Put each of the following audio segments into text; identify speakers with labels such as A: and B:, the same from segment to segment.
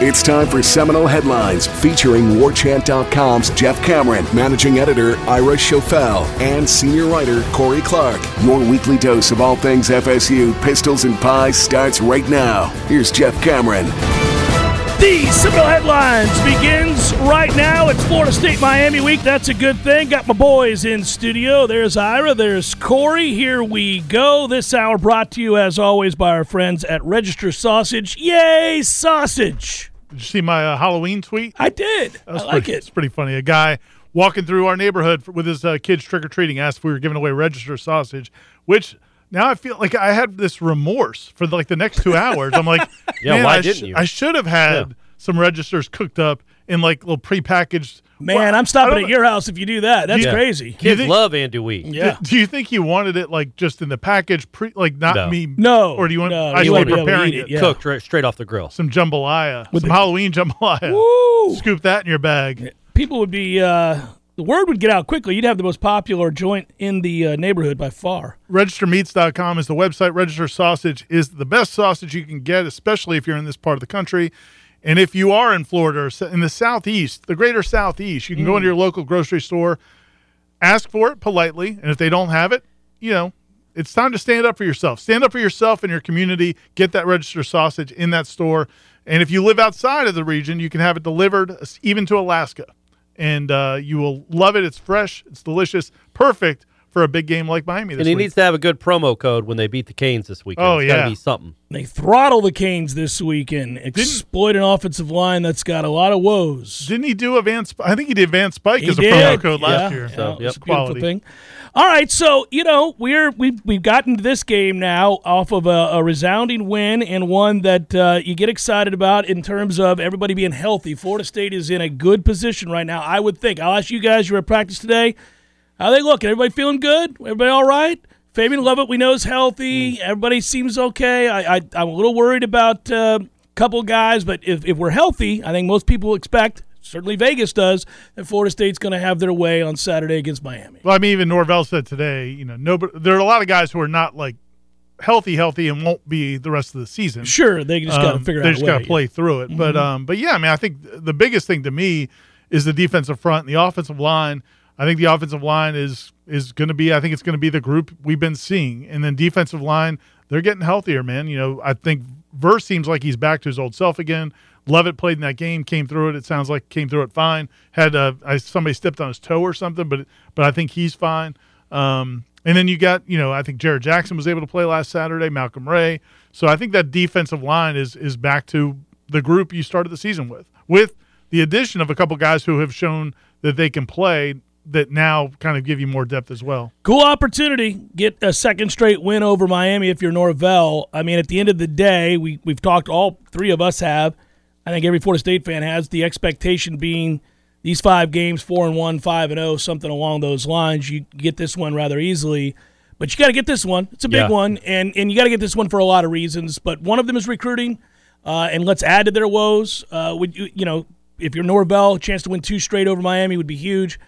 A: It's time for Seminole Headlines featuring WarChant.com's Jeff Cameron, managing editor Ira Schoffel, and senior writer Corey Clark. Your weekly dose of all things FSU, pistols, and pies starts right now. Here's Jeff Cameron.
B: The Seminole Headlines begins right now. It's Florida State Miami week. That's a good thing. Got my boys in studio. There's Ira. There's Corey. Here we go. This hour brought to you, as always, by our friends at Register Sausage. Yay, sausage!
C: Did you see my uh, Halloween tweet?
B: I did. I
C: That's
B: like
C: pretty,
B: it.
C: It's pretty funny. A guy walking through our neighborhood for, with his uh, kids trick or treating asked if we were giving away register sausage, which now I feel like I had this remorse for like the next two hours. I'm like,
D: Yeah, why
C: I,
D: didn't you?
C: I should have had
D: Yeah.
C: some registers cooked up in like little prepackaged.
B: Man,
C: Well,
B: I'm stopping at your house if you do that. That's
C: Yeah.
B: crazy.
D: Kids
C: think-
D: love andouille.
B: Yeah.
C: Do, do you think he wanted it like just in the package, pre like not
D: No.
C: me?
B: No,
C: Or do you want
B: no,
C: I
B: you
C: should
B: wanna
C: be
B: be
C: preparing it?
B: it, yeah.
D: Cooked right, straight off the grill.
C: Some jambalaya,
B: With
C: some
B: the-
C: Halloween jambalaya.
B: Woo!
C: Scoop that in your bag.
B: People would be. Uh, the word would get out quickly. You'd have the most popular joint in the uh, neighborhood by far.
C: registermeats.com is the website. Register sausage is the best sausage you can get, especially if you're in this part of the country. And if you are in Florida or in the southeast, the greater southeast, you can go into your local grocery store, ask for it politely, and if they don't have it, you know, it's time to stand up for yourself. Stand up for yourself and your community. Get that registered sausage in that store. And if you live outside of the region, you can have it delivered uh, even to Alaska. And uh, you will love it. It's fresh, it's delicious, perfect for a big game like Miami this
D: And he
C: week.
D: needs to have a good promo code when they beat the Canes this weekend.
C: Oh,
D: It's gotta
C: yeah.
D: be something.
B: They throttle the Canes this weekend, exploit an offensive line that's got a lot of woes.
C: Didn't he do a Van? Sp- I think he did Van Spike
B: He
C: as a
B: did.
C: promo code last
B: Yeah,
C: year.
B: yeah,
D: So,
B: it's
D: yep.
B: a beautiful
C: Quality.
B: thing. All right, so you know we're we've we've gotten to this game now off of a, a resounding win and one that uh, you get excited about in terms of everybody being healthy. Florida State is in a good position right now. I would think. I'll ask you guys. You were at practice today. How they looking? Everybody feeling good? Everybody all right? Fabian Lovett, we know is healthy. Everybody seems okay. I, I I'm a little worried about uh, a couple guys, but if if we're healthy, I think most people expect. Certainly, Vegas does that. Florida State's going to have their way on Saturday against Miami.
C: Well, I mean, even Norvell said today, you know, nobody, there are a lot of guys who are not like healthy, healthy, and won't be the rest of the season.
B: Sure, they just got to
C: Um,
B: figure
C: they
B: out.
C: They
B: just
C: got to play through it. But um, but yeah, I mean, I think the biggest thing to me is the defensive front, and the offensive line. I think the offensive line is is going to be. I think it's going to be the group we've been seeing, and then defensive line. They're getting healthier, man. You know, I think Verse seems like he's back to his old self again. Lovett played in that game, came through it. It sounds like came through it fine. Had uh, I, somebody stepped on his toe or something, but but I think he's fine. Um, and then you got, you know, I think Jarrett Jackson was able to play last Saturday, Malcolm Ray. So I think that defensive line is is back to the group you started the season with, with the addition of a couple guys who have shown that they can play that now kind of give you more depth as well.
B: Cool opportunity. Get a second straight win over Miami if you're Norvell. I mean, at the end of the day, we, we've talked, all three of us have. I think every Florida State fan has the expectation being these five games, four and one, five and oh, something along those lines. You get this one rather easily. But you got to get this one. It's a big
D: Yeah.
B: one, and, and you got to get this one for a lot of reasons. But one of them is recruiting, uh, and let's add to their woes. Uh, would you, you know, if you're Norvell, a chance to win two straight over Miami would be huge.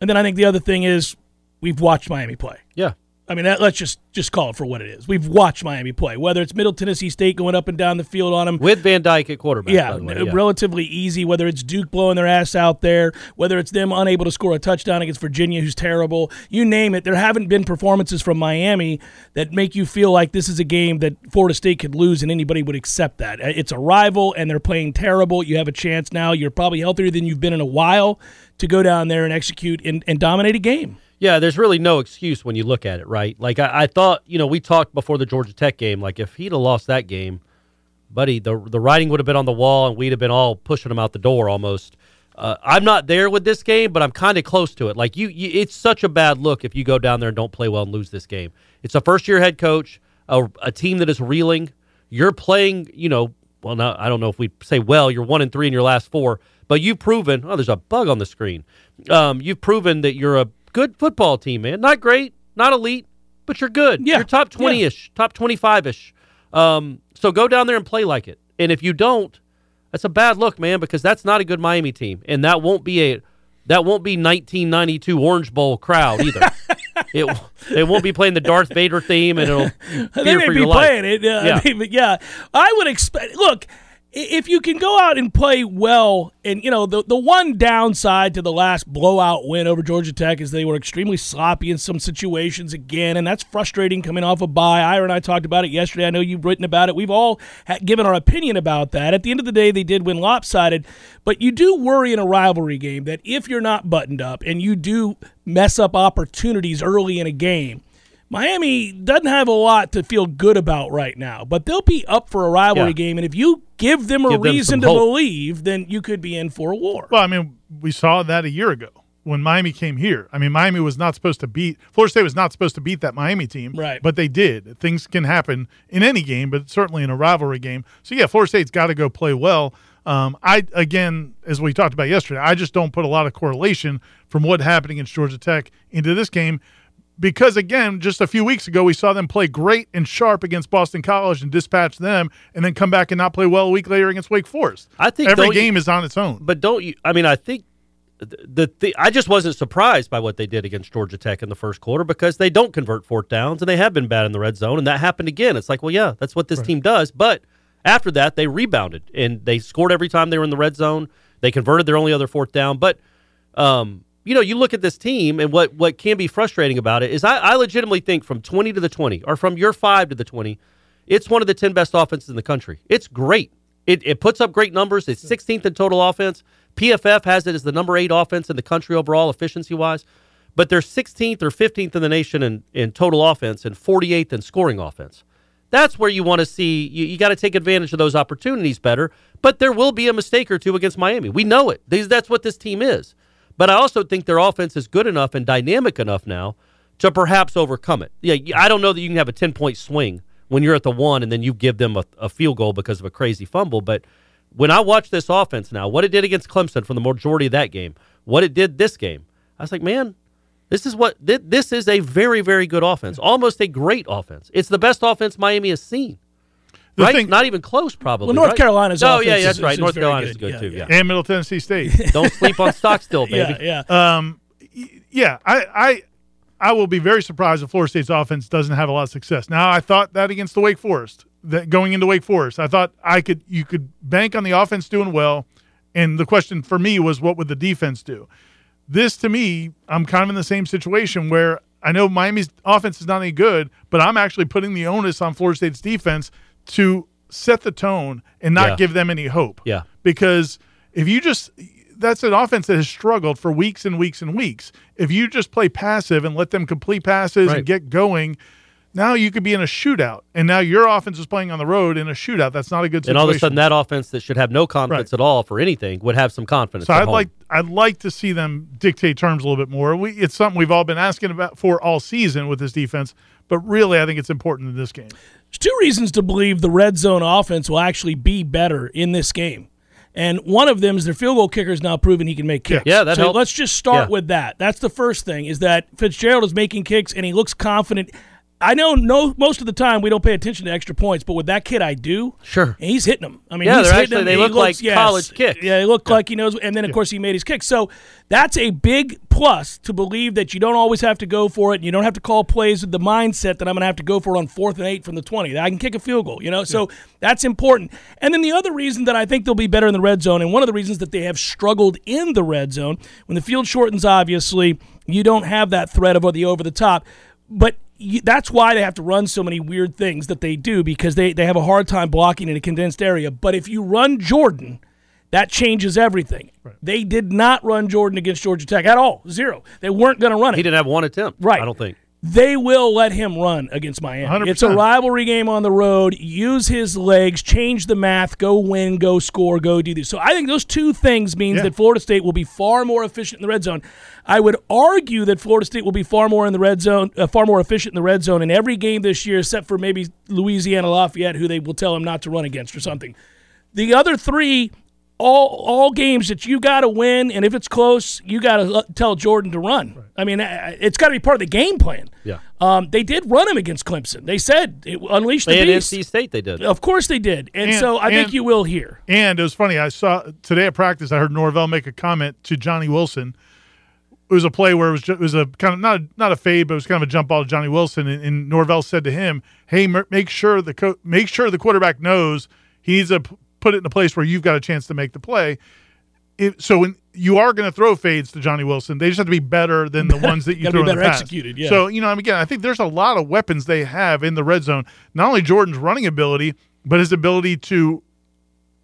B: And then I think the other thing is we've watched Miami play.
D: Yeah.
B: I mean, that, let's just just call it for what it is. We've watched Miami play, whether it's Middle Tennessee State going up and down the field on them.
D: With Van Dyke at quarterback.
B: Yeah,
D: way,
B: n- relatively easy. Whether it's Duke blowing their ass out there, whether it's them unable to score a touchdown against Virginia, who's terrible, you name it. There haven't been performances from Miami that make you feel like this is a game that Florida State could lose and anybody would accept that. Uh, It's a rival and they're playing terrible. You have a chance now. You're probably healthier than you've been in a while to go down there and execute and, and dominate a game.
D: Yeah, there's really no excuse when you look at it, right? Like I, I thought, you know, we talked before the Georgia Tech game. Like if he'd have lost that game, buddy, the the writing would have been on the wall, and we'd have been all pushing him out the door almost. Uh, I'm not there with this game, but I'm kind of close to it. Like you, you, it's such a bad look if you go down there and don't play well and lose this game. It's a first year head coach, a, a team that is reeling. You're playing, you know, well, now I don't know if we say well. You're one and three in your last four, but you've proven. Oh, there's a bug on the screen. Um, you've proven that you're a good football team, man. Not great, not elite, but you're good.
B: Yeah.
D: You're top 20 ish, top 25 ish. Um, so go down there and play like it. And if you don't, that's a bad look, man, because that's not a good Miami team. And that won't be a that won't be 1992 Orange Bowl crowd either. it they won't be playing the Darth Vader theme and it'll
B: they may be
D: your life.
B: playing it. Uh,
D: Yeah.
B: Yeah, I would expect. Look, if you can go out and play well, and you know the the one downside to the last blowout win over Georgia Tech is they were extremely sloppy in some situations again, and that's frustrating coming off a bye. Ira and I talked about it yesterday. I know you've written about it. We've all given our opinion about that. At the end of the day, they did win lopsided, but you do worry in a rivalry game that if you're not buttoned up and you do mess up opportunities early in a game. Miami doesn't have a lot to feel good about right now, but they'll be up for a rivalry
D: Yeah.
B: game, and if you give them a
D: Give them
B: reason to
D: hope.
B: believe, then you could be in for a war.
C: Well, I mean, we saw that a year ago when Miami came here. I mean, Miami was not supposed to beat Florida State was not supposed to beat that Miami team,
B: Right.
C: But they did. Things can happen in any game, but certainly in a rivalry game. So yeah, Florida State's got to go play well. Um, I again, as we talked about yesterday, I just don't put a lot of correlation from what happening against Georgia Tech into this game. Because again, just a few weeks ago, we saw them play great and sharp against Boston College and dispatch them, and then come back and not play well a week later against Wake Forest.
D: I think
C: every
D: don't you-
C: game is on its own.
D: But don't you? I mean, I think the, the, I just wasn't surprised by what they did against Georgia Tech in the first quarter because they don't convert fourth downs and they have been bad in the red zone and that happened again. It's like, well, yeah, that's what this team does. But after that, they rebounded and they scored every time they were in the red zone. They converted their only other fourth down. But um, you know, you look at this team and what what can be frustrating about it is I, I legitimately think from twenty to the twenty or from your five to the twenty, it's one of the ten best offenses in the country. It's great. It, it puts up great numbers. It's 16th in total offense. PFF has it as the number eight offense in the country overall, efficiency wise. But they're 16th or 15th in the nation in, in total offense and 48th in scoring offense. That's where you want to see, you, you got to take advantage of those opportunities better. But there will be a mistake or two against Miami. We know it. These, that's what this team is. But I also think their offense is good enough and dynamic enough now to perhaps overcome it. Yeah, I don't know that you can have a 10 point swing when you're at the one and then you give them a, a field goal because of a crazy fumble. But when I watch this offense now, what it did against Clemson for the majority of that game, what it did this game, I was like, man, this is what thi- this is a very very good offense, almost a great offense. It's the best offense Miami has seen.
C: The
D: right?
C: thing-
D: Not even close, probably.
B: Well, North
D: right?
B: Carolina's
D: Oh
B: offense
D: yeah,
B: is-
D: that's
B: is-
D: right.
B: is
D: North Carolina's
B: good.
D: good,
B: Yeah,
D: too. Yeah.
C: and Middle Tennessee State.
D: Don't sleep on Stockstill, baby.
B: Yeah, yeah.
C: um, yeah, I, I, I will be very surprised if Florida State's offense doesn't have a lot of success. Now, I thought that against the Wake Forest, that going into Wake Forest, I thought I could, you could bank on the offense doing well, and the question for me was, what would the defense do? This to me, I'm kind of in the same situation where I know Miami's offense is not any good, but I'm actually putting the onus on Florida State's defense to set the tone and not
D: Yeah.
C: give them any hope
D: Yeah.
C: because if you just that's an offense that has struggled for weeks and weeks and weeks. If you just play passive and let them complete passes
D: Right.
C: and get going, now you could be in a shootout. And now your offense is playing on the road in a shootout. That's not a good situation.
D: And all of a sudden, that offense that should have no confidence
C: Right.
D: at all for anything would have some confidence.
C: so I'd
D: home.
C: like I'd like to see them dictate terms a little bit more. We, it's something we've all been asking about for all season with this defense, but really I think it's important in this game.
B: There's two reasons to believe the red zone offense will actually be better in this game. And one of them is their field goal kicker is now proven he can make kicks.
D: Yeah, that
B: so
D: helps.
B: let's just start
D: Yeah.
B: with that. That's the first thing is that Fitzgerald is making kicks and he looks confident. I know no most of the time we don't pay attention to extra points, but with that kid, I do.
D: Sure.
B: And he's hitting them. I mean,
D: Yeah,
B: he's hitting
D: actually-
B: them.
D: they
B: He
D: look
B: looks-
D: like college kicks.
B: Yeah, they look like he knows. And then of course he made his kick. So that's a big plus to believe that you don't always have to go for it. And you don't have to call plays with the mindset that I'm going to have to go for it on fourth and eight from the twenty. That I can kick a field goal. You know, so that's important. And then the other reason that I think they'll be better in the red zone, and one of the reasons that they have struggled in the red zone when the field shortens, obviously you don't have that threat of the over the top, but you, that's why they have to run so many weird things that they do because they, they have a hard time blocking in a condensed area. But if you run Jordan, that changes everything. They did not run Jordan against Georgia Tech at all. Zero. They weren't going to run it.
D: He didn't have one attempt.
B: Right.
D: I don't think.
B: They will let him run against Miami.
C: 100%.
B: It's a rivalry game on the road. Use his legs, change the math, go win, go score, go do this. So I think those two things means
C: Yeah.
B: that Florida State will be far more efficient in the red zone. I would argue that Florida State will be far more in the red zone, uh, far more efficient in the red zone in every game this year, except for maybe Louisiana Lafayette, who they will tell him not to run against or something. The other three, all all games that you got to win, and if it's close, you got to tell Jordan to run. I mean, uh, it's got to be part of the game plan.
D: Yeah.
B: Um, they did run him against Clemson. They said it, unleash the
D: They had
B: beast.
D: NC State. They did.
B: Of course they did, and,
C: And-
B: so I think you will hear.
C: And it was funny. I saw today at practice. I heard Norvell make a comment to Johnny Wilson. It was a play where it was, ju- it was a kind of not a, not a fade, but it was kind of a jump ball to Johnny Wilson. And, and Norvell said to him, "Hey, make sure the co- make sure the quarterback knows he needs to p- put it in a place where you've got a chance to make the play." If, so when you are going to throw fades to Johnny Wilson, they just have to be better than the ones that you throw
B: be
C: in the
B: better
C: past.
B: executed, yeah.
C: So you know, again, I think there's a lot of weapons they have in the red zone. Not only Jordan's running ability, but his ability to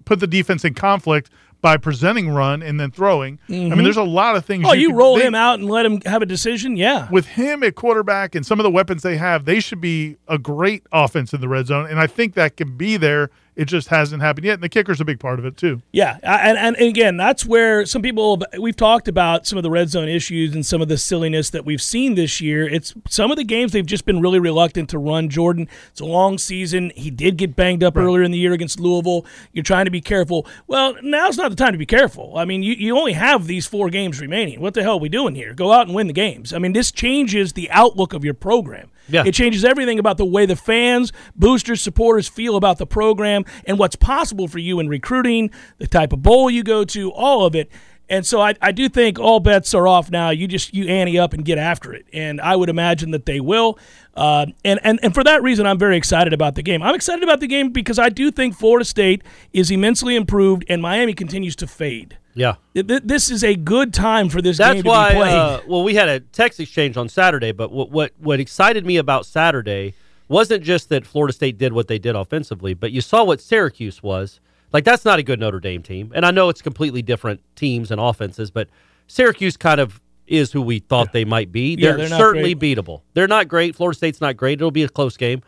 C: put the defense in conflict by presenting run and then throwing. I mean, mm-hmm. there's a lot of things.
B: Oh, you
C: could-
B: roll
C: they-
B: him out and let him have a decision. Yeah,
C: with him at quarterback and some of the weapons they have. They should be a great offense in the red zone, and I think that can be there. It just hasn't happened yet, and the kicker's a big part of it too.
B: Yeah, and, and again, that's where some people we've talked about some of the red zone issues and some of the silliness that we've seen this year. It's some of the games they've just been really reluctant to run Jordan. It's a long season. He did get banged up earlier in the year against Louisville. You're trying to be careful. Well, now's not the time to be careful. I mean, you, you only have these four games remaining. What the hell are we doing here? Go out and win the games. I mean, this changes the outlook of your program.
D: Yeah.
B: It changes everything about the way the fans, boosters, supporters feel about the program and what's possible for you in recruiting, the type of bowl you go to, all of it. And so I, I do think all bets are off now. You just you ante up and get after it, and I would imagine that they will. Uh, and, and and for that reason, I'm very excited about the game. I'm excited about the game because I do think Florida State is immensely improved, and Miami continues to fade.
D: Yeah.
B: Th- th- This is a good time for this
D: That's
B: game to
D: why.
B: be played.
D: Uh, well, we had a text exchange on Saturday, but what, what what excited me about Saturday wasn't just that Florida State did what they did offensively, but you saw what Syracuse was. Like that's not a good Notre Dame team, and I know it's completely different teams and offenses, but Syracuse kind of is who we thought they might be. They're,
B: they're
D: certainly
B: great.
D: beatable. They're not great. Florida State's not great. It'll be a close game.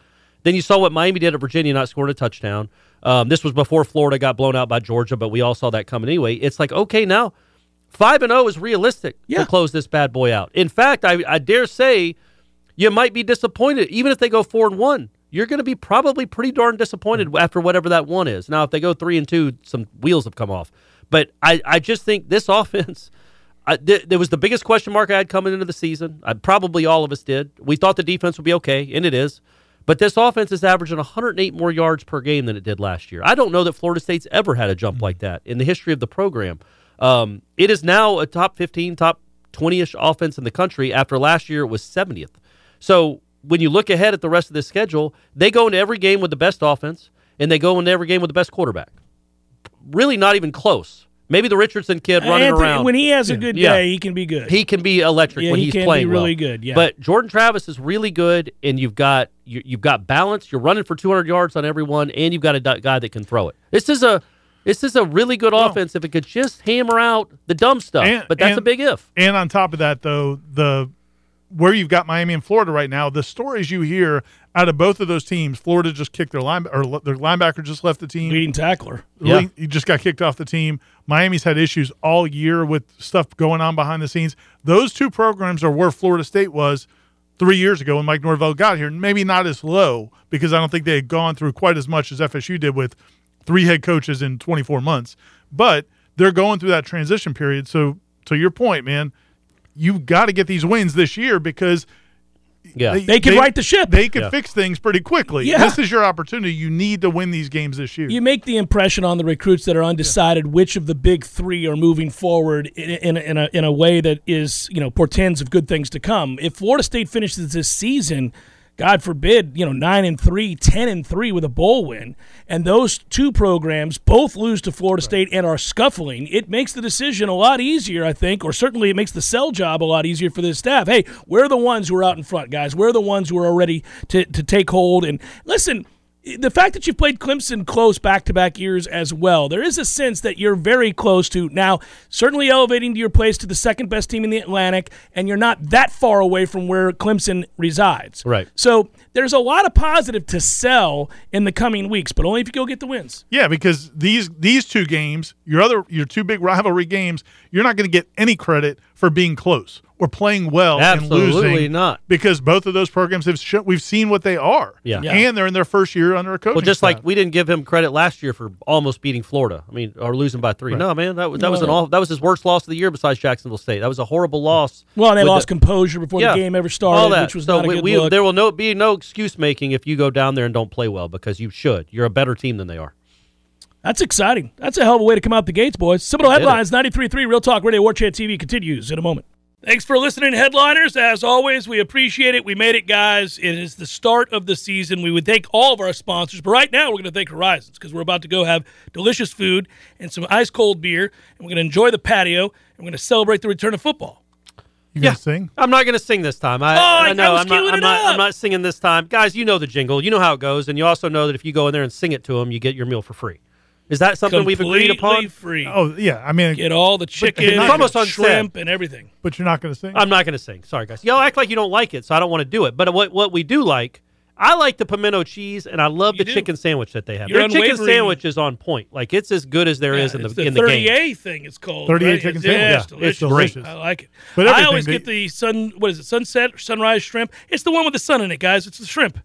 D: Then you saw what Miami did at Virginia, not scoring a touchdown. Um, this was before Florida got blown out by Georgia, but we all saw that coming anyway. It's like okay now, five and zero is realistic
B: Yeah.
D: to close this bad boy out. In fact, I, I dare say you might be disappointed even if they go four and one. You're going to be probably pretty darn disappointed after whatever that one is. Now, if they go three and two, some wheels have come off. But I, I just think this offense. I, th- there was the biggest question mark I had coming into the season. I, probably all of us did. We thought the defense would be okay, and it is. But this offense is averaging 108 more yards per game than it did last year. I don't know that Florida State's ever had a jump like that in the history of the program. Um, it is now a top 15, top 20 ish offense in the country. After last year, it was 70th. So when you look ahead at the rest of the schedule, they go into every game with the best offense, and they go into every game with the best quarterback. Really, not even close. Maybe the Richardson kid running
B: Anthony-
D: around.
B: when he has a good
D: Yeah.
B: day, he can be good.
D: He can be electric
B: Yeah,
D: when
B: he
D: he's
B: can be
D: playing
B: really
D: well.
B: good, yeah.
D: But Jordan Travis is really good, and you've got you, you've got balance. You're running for 200 yards on everyone, and you've got a guy that can throw it. This is a this is a really good offense if it could just hammer out the dumb stuff.
C: And-
D: but that's
C: and-
D: a big if.
C: And on top of that, though, the where you've got Miami and Florida right now, the stories you hear out of both of those teams, Florida just kicked their line or their linebacker just left the team.
B: leading tackler.
D: Yeah.
C: He- He just got kicked off the team. Miami's had issues all year with stuff going on behind the scenes. Those two programs are where Florida State was three years ago when Mike Norvell got here. Maybe not as low because I don't think they had gone through quite as much as FSU did with three head coaches in 24 months. But they're going through that transition period. So to your point, man, you've got to get these wins this year because
D: Yeah.
B: They can right the ship.
C: They can
D: Yeah.
C: fix things pretty quickly.
B: Yeah.
C: This is your opportunity. You need to win these games this year.
B: You make the impression on the recruits that are undecided which of the big three are moving forward in, in, in, a, in a way that is, you know, portends of good things to come. If Florida State finishes this season, God forbid, you know, nine and three, 10 and three with a bowl win, and those two programs both lose to Florida State and are scuffling, it makes the decision a lot easier, I think, or certainly it makes the sell job a lot easier for this staff. Hey, we're the ones who are out in front, guys. We're the ones who are ready to, to take hold. And listen, the fact that you've played Clemson close back to back years as well, there is a sense that you're very close to now, certainly elevating to your place to the second best team in the Atlantic, and you're not that far away from where Clemson resides.
D: Right.
B: So there's a lot of positive to sell in the coming weeks, but only if you go get the wins.
C: Yeah, because these these two games, your other your two big rivalry games, you're not going to get any credit for being close or playing well
D: Absolutely
C: and losing.
D: not.
C: because both of those programs have shown, we've seen what they are.
D: Yeah. Yeah.
C: and they're in their first year under a coach.
D: Well, just like we didn't give him credit last year for almost beating Florida. I mean, or losing by three. No, man, that was that was an
B: No.
D: all that was his worst loss of the year besides Jacksonville State. That was a horrible loss.
B: Well, they
D: with
B: lost
D: the-
B: composure before
D: Yeah,
B: the game ever started,
D: all that.
B: which was
D: so
B: not a good
D: we-
B: look.
D: There will no be no excuse making if you go down there and don't play well because you should. You're a better team than they are.
B: That's exciting. That's a hell of a way to come out the gates, boys. Seminole
D: Did it.
B: Headlines 93.3 Real Talk Radio War Chant TV continues in a moment. Thanks for listening, headliners. As always, we appreciate it. We made it, guys. It is the start of the season. We would thank all of our sponsors, but right now we're going to thank Horizons because we're about to go have delicious food and some ice cold beer, and we're going to enjoy the patio, and we're going to celebrate the return of football.
C: you gonna sing.
D: I'm not going to sing this time. I,
B: Oh, I-
D: I know
B: I was
D: I'm not.
B: queuing
D: I'm not,
B: up.
D: I'm not singing this time, guys. You know the jingle. You know how it goes, and you also know that if you go in there and sing it to them, you get your meal for free. Is that something we've agreed
B: Completely
D: upon?
B: free.
C: Oh yeah, I mean,
B: Get all the chicken,
C: it's
B: and
D: almost unsaid.
B: shrimp, and everything.
C: but you're not going to sing.
D: I'm not going to sing. Sorry, guys. Y'all act like you don't like it, so I don't want to do it. But what what we do like, I like the pimento cheese, and I love
B: You
D: the
B: do.
D: chicken sandwich that they have.
B: You're
D: Their chicken sandwich is on point. Like it's as good as there is
B: Yeah,
D: in the,
B: the
D: in the game.
B: 38 thing it's called.
C: 38
B: right?
C: chicken
B: It's-
C: sandwich?
B: Yeah,
C: Yeah,
B: it's
C: it's
B: delicious.
C: delicious.
B: I like it.
C: But
B: I always
C: they-
B: get the sun. What is it? Sunset or sunrise shrimp. It's the one with the sun in it, guys. It's the shrimp.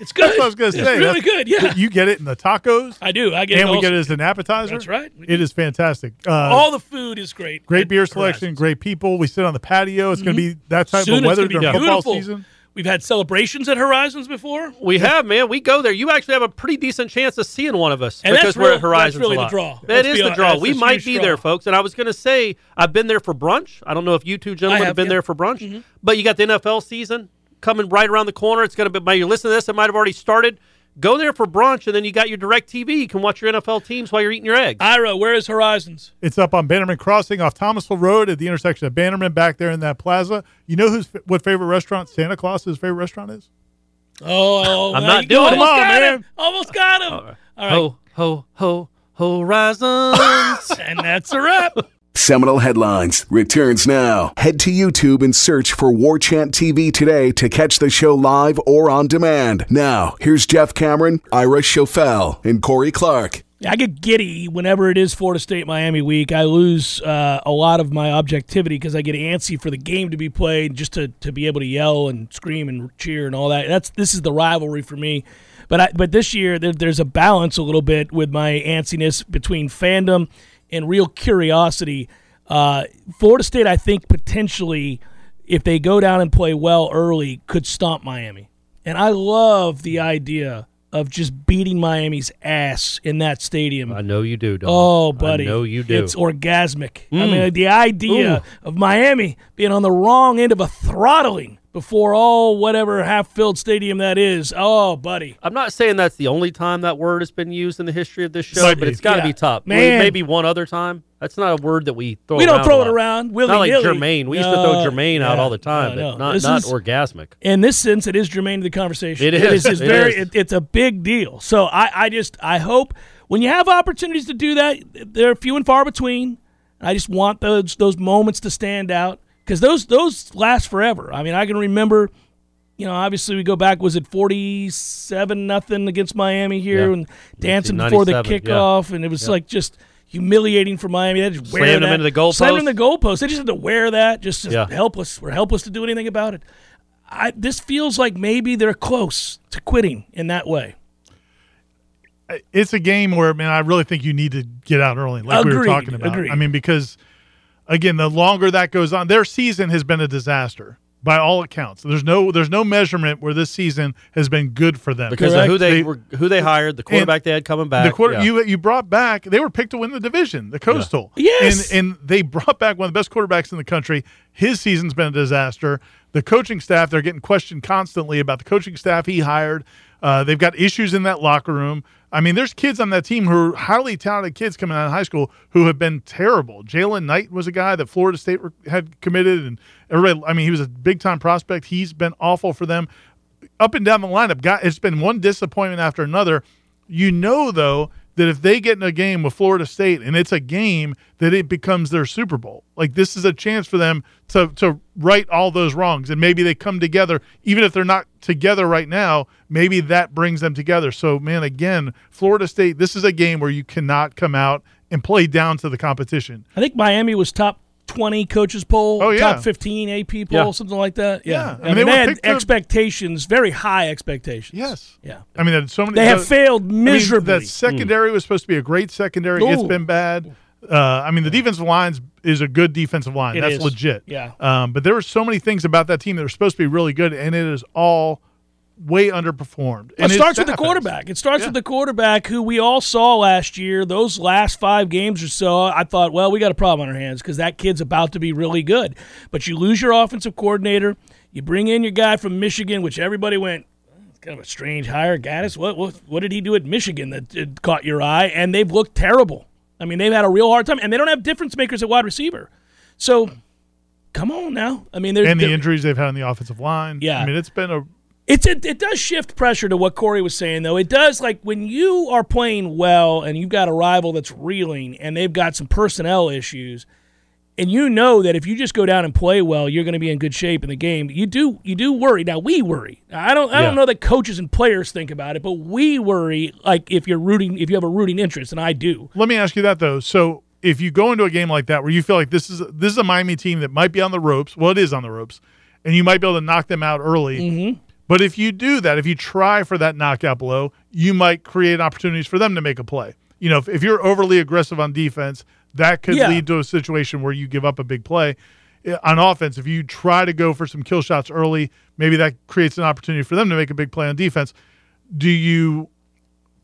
B: It's good.
C: That's what I was going to
B: It's
C: say.
B: really
C: That's-
B: good. Yeah,
C: you get it in the tacos,
B: I do. I get
C: and
B: it And
C: we
B: also.
C: get it as an appetizer.
B: That's right.
C: It is fantastic. Uh,
B: All the food is great.
C: great beer selection,
B: Horizons.
C: great people. We sit on the patio. It's going to be that type
B: Soon
C: of weather
B: gonna
C: during football
B: beautiful.
C: season.
B: We've had celebrations at Horizons before.
D: We have, man. We go there. You actually have a pretty decent chance of seeing one of us
B: And
D: because
B: that's
D: we're
B: real-
D: at Horizons
B: that's really
D: a
B: the
D: lot.
B: draw.
D: That
B: Let's
D: is the draw.
B: that's
D: We might be
B: draw.
D: there, folks. And I was going to say I've been there for brunch. I don't know if you two gentlemen have,
B: have,
D: been
B: yeah.
D: there for brunch, but you got the NFL season coming right around the corner. It's going to be. By you listen to this, it might have already started. Go there for brunch, and then you got your DirecTV. You can watch your NFL teams while you're eating your eggs.
B: Ira, where is Horizons?
C: It's up on Bannerman Crossing off Thomasville Road at the intersection of Bannerman back there in that plaza. You know who's what favorite restaurant Santa Claus's favorite restaurant is?
B: Oh,
D: I'm not doing it.
B: almost
C: Come on,
B: got
C: man.
B: him. Almost got him. All right,
D: Ho ho ho horizons.
B: and that's a wrap.
A: Seminole Headlines returns now. Head to YouTube and search for War Chant TV today to catch the show live or on demand. Now, here's Jeff Cameron, Ira Schoffel, and Corey Clark.
B: I get giddy whenever it is Florida State Miami week. I lose uh, a lot of my objectivity because I get antsy for the game to be played, just to, to be able to yell and scream and cheer and all that. That's this is the rivalry for me. But I, but this year there, there's a balance a little bit with my antsiness between fandom and real curiosity. Uh, Florida State, I think potentially, if they go down and play well early, could stomp Miami. And I love the idea of just beating Miami's ass in that stadium.
D: I know you do, dog.
B: Oh, buddy.
D: I know you do.
B: It's orgasmic. I
D: Mm.
B: mean, the idea of Miami being on the wrong end of a throttling before all whatever half filled stadium that is. Oh, buddy.
D: I'm not saying that's the only time that word has been used in the history of this show,
C: Might
D: but it's got to
B: Yeah.
D: be top.
B: Man.
D: Maybe one other time. That's not a word that we throw around.
B: We don't throw it around willy
D: Not like
B: nilly.
D: Jermaine. We used to throw
B: No,
D: Jermaine out all the time,
B: No,
D: but not,
B: This
D: not
B: is-
D: orgasmic.
B: in this sense, it is germane to the conversation.
D: It
B: It
D: is.
B: is. It's
D: It
B: very.
D: is.
B: It, it's a big deal. So I, I just, I hope when you have opportunities to do that, they're few and far between. I just want those those moments to stand out because those those last forever. I mean, I can remember. You know, obviously we go back. Was it forty-seven nothing against Miami here,
D: Yeah.
B: and dancing before the
D: 97, yeah.
B: kickoff, and it was like just humiliating for Miami. They just wear
D: Slammed them
B: that.
D: into the goalpost.
B: Slammed them into the goalpost. They just had to wear that. Just, just
D: Yeah.
B: helpless. We're helpless to do anything about it. I, this feels like maybe they're close to quitting in that way.
C: It's a game where, man, I really think you need to get out early, like we were talking about.
B: agreed.
C: I mean, because again, the longer that goes on, their season has been a disaster. by all accounts. There's no there's no measurement where this season has been good for them
D: because of who they, were, who they hired, the quarterback they had coming back.
C: The quarter
D: yeah.
C: you you brought back, they were picked to win the division, the Coastal.
B: Yes.
C: and and they brought back one of the best quarterbacks in the country. His season's been a disaster. The coaching staff, they're getting questioned constantly about the coaching staff he hired. Uh, they've got issues in that locker room. I mean, there's kids on that team who are highly talented kids coming out of high school who have been terrible. Jalen Knight was a guy that Florida State had committed, and everybody. I mean, he was a big time prospect. He's been awful for them. Up and down the lineup, it's been one disappointment after another. You know, though, that if they get in a game with Florida State and it's a game that it becomes their Super Bowl. Like this is a chance for them to to right all those wrongs and maybe they come together even if they're not together right now, maybe that brings them together. So man, again, Florida State, this is a game where you cannot come out and play down to the competition.
B: I think Miami was top 20 coaches poll,
C: Oh, yeah.
B: top 15 AP poll,
C: Yeah.
B: something like that. Yeah.
C: Yeah. I
B: I
C: mean,
B: mean,
C: they
B: they, had
C: picked to-
B: expectations, very high expectations.
C: Yes.
B: Yeah.
C: I mean, so many
B: They have
C: the-
B: failed
C: I mean,
B: miserably.
C: that secondary was supposed to be a great secondary. It's been bad. Uh, I mean, the defensive lines is a good defensive line.
B: It
C: That's
B: is.
C: legit.
B: Yeah.
C: Um, but there were so many things about that team that were supposed to be really good, and it is all way underperformed.
B: Well, it starts with the quarterback. It starts
C: Yeah.
B: with the quarterback who we all saw last year. Those last five games or so, I thought, well, we got a problem on our hands because that kid's about to be really good. But you lose your offensive coordinator. You bring in your guy from Michigan, which everybody went, kind of a strange hire. Gattis, what, what, what did he do at Michigan that caught your eye? And they've looked terrible. I mean, they've had a real hard time, and they don't have difference makers at wide receiver. So, come on now. I mean, there's
C: And the injuries they've had on the offensive line.
B: Yeah.
C: I mean, it's been a
B: It's it, it does shift pressure to what Corey was saying though. It does like when you are playing well and you've got a rival that's reeling and they've got some personnel issues, and you know that if you just go down and play well, you're going to be in good shape in the game. You do you do worry. Now we worry. I don't I
D: Yeah.
B: don't know that coaches and players think about it, but we worry like if you're rooting if you have a rooting interest, and I do.
C: Let me ask you that though. So if you go into a game like that where you feel like this is this is a Miami team that might be on the ropes, well, it is on the ropes, and you might be able to knock them out early.
B: Mm-hmm.
C: But if you do that, if you try for that knockout blow, you might create opportunities for them to make a play. You know, if, if you're overly aggressive on defense, that could
B: Yeah.
C: lead to a situation where you give up a big play. On offense, if you try to go for some kill shots early, maybe that creates an opportunity for them to make a big play on defense. Do you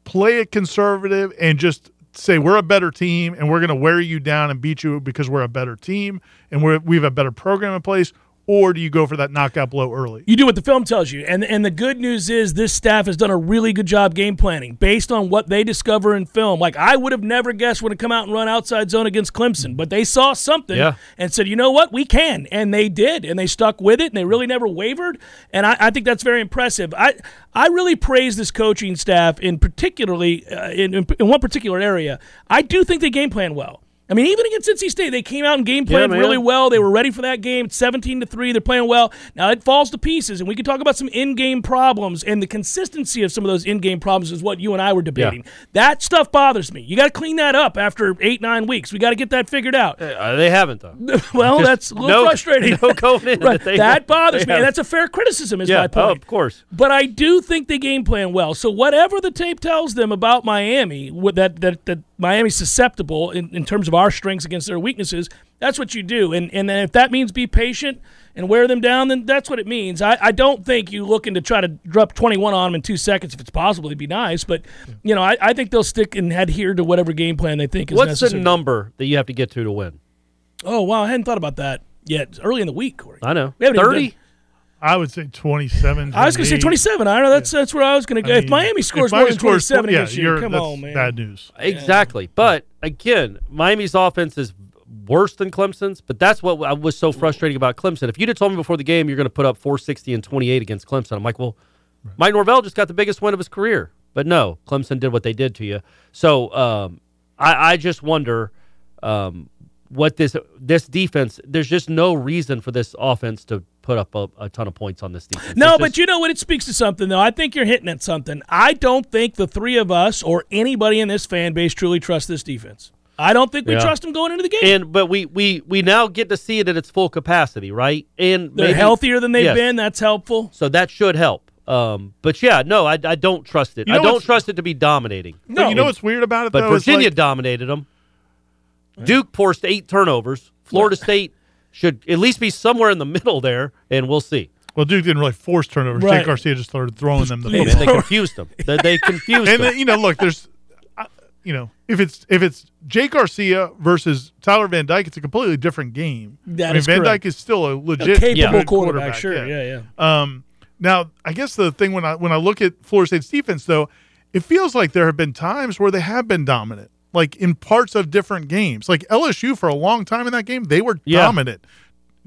C: play it conservative and just say we're a better team and we're going to wear you down and beat you because we're a better team and we're, we have a better program in place, or do you go for that knockout blow early?
B: You do what the film tells you. And and the good news is this staff has done a really good job game planning based on what they discover in film. Like I would have never guessed when to come out and run outside zone against Clemson, but they saw something
D: Yeah.
B: and said, you know what, we can. And they did. And they stuck with it and they really never wavered. And I, I think that's very impressive. I I really praise this coaching staff in particularly uh, in, in in one particular area. I do think they game plan well. I mean, even against NC State, they came out and game planned
D: man.
B: really well. They were ready for that game. It's 17 to 3. They're playing well. Now it falls to pieces, and we can talk about some in-game problems and the consistency of some of those in-game problems is what you and I were debating. That stuff bothers me. You got to clean that up after 8 9 weeks. We got to get that figured out.
D: Uh, they haven't though.
B: well, that's a little
D: no-
B: frustrating.
D: no going in
B: Right.
D: that
B: that bothers me. And that's a fair criticism is
D: yeah,
B: my point.
D: oh, of course.
B: But I do think they game plan well. So whatever the tape tells them about Miami, that that that Miami's susceptible in, in terms of our strengths against their weaknesses, that's what you do. And and then if that means be patient and wear them down, then that's what it means. I, I don't think you looking to try to drop 21 on them in two seconds if it's possible. It'd be nice, but you know I, I think they'll stick and adhere to whatever game plan they think is
D: What's
B: necessary.
D: the number that you have to get to to win?
B: oh wow, I hadn't thought about that yet. It's early in the week, Corey.
D: I know.
B: We haven't
D: Thirty.
B: done-
C: I would say 27.
B: I was going to say 27. I know that's that's where I was going to go.
C: I
B: if Miami scores
C: if
B: more
C: Miami
B: than
C: scores
B: 27
C: yeah,
B: against you,
C: you're-
B: come
C: that's
B: on, man.
C: Bad news.
D: Exactly. But again, Miami's offense is worse than Clemson's, but that's what I was so frustrating about Clemson. If you'd have told me before the game you're going to put up 460 and 28 against Clemson, I'm like, well, Mike Norvell just got the biggest win of his career. But no, Clemson did what they did to you. So um, I, I just wonder um, what this this defense. There's just no reason for this offense to put up a, a ton of points on this defense.
B: No,
D: It's
B: but
D: just-
B: you know what? It speaks to something, though. I think you're hitting at something. I don't think the three of us or anybody in this fan base truly trust this defense. I don't think we
D: Yeah.
B: trust them going into the game.
D: and but we we we now get to see it at its full capacity, right? And
B: They're
D: maybe-
B: healthier than they've
D: Yes.
B: been. That's helpful.
D: So that should help. Um, but yeah, no, I, I don't trust it.
C: You know
D: I don't trust it to be dominating.
C: But you know what's weird about it,
D: But
C: though?
D: Virginia
C: like-
D: dominated them. Duke forced eight turnovers. Florida State should at least be somewhere in the middle there, and we'll see.
C: Well, Duke didn't really force turnovers.
B: Right.
C: Jake Garcia just started throwing them the
D: Hey, man,
C: football.
D: they confused them. They, they confused
C: and
D: them.
C: then, you know, look, there's, uh, you know, if it's if it's Jake Garcia versus Tyler Van Dyke, it's a completely different game.
B: That
C: I mean,
B: is
C: Van
B: correct.
C: Dyke is still a
B: A
C: legit
B: capable
C: good
B: quarterback, sure. Yeah, yeah.
C: Um, now, I guess the thing when I when I look at Florida State's defense, though, it feels like there have been times where they have been dominant, like in parts of different games. Like LSU for a long time in that game, they were
D: Yeah.
C: dominant.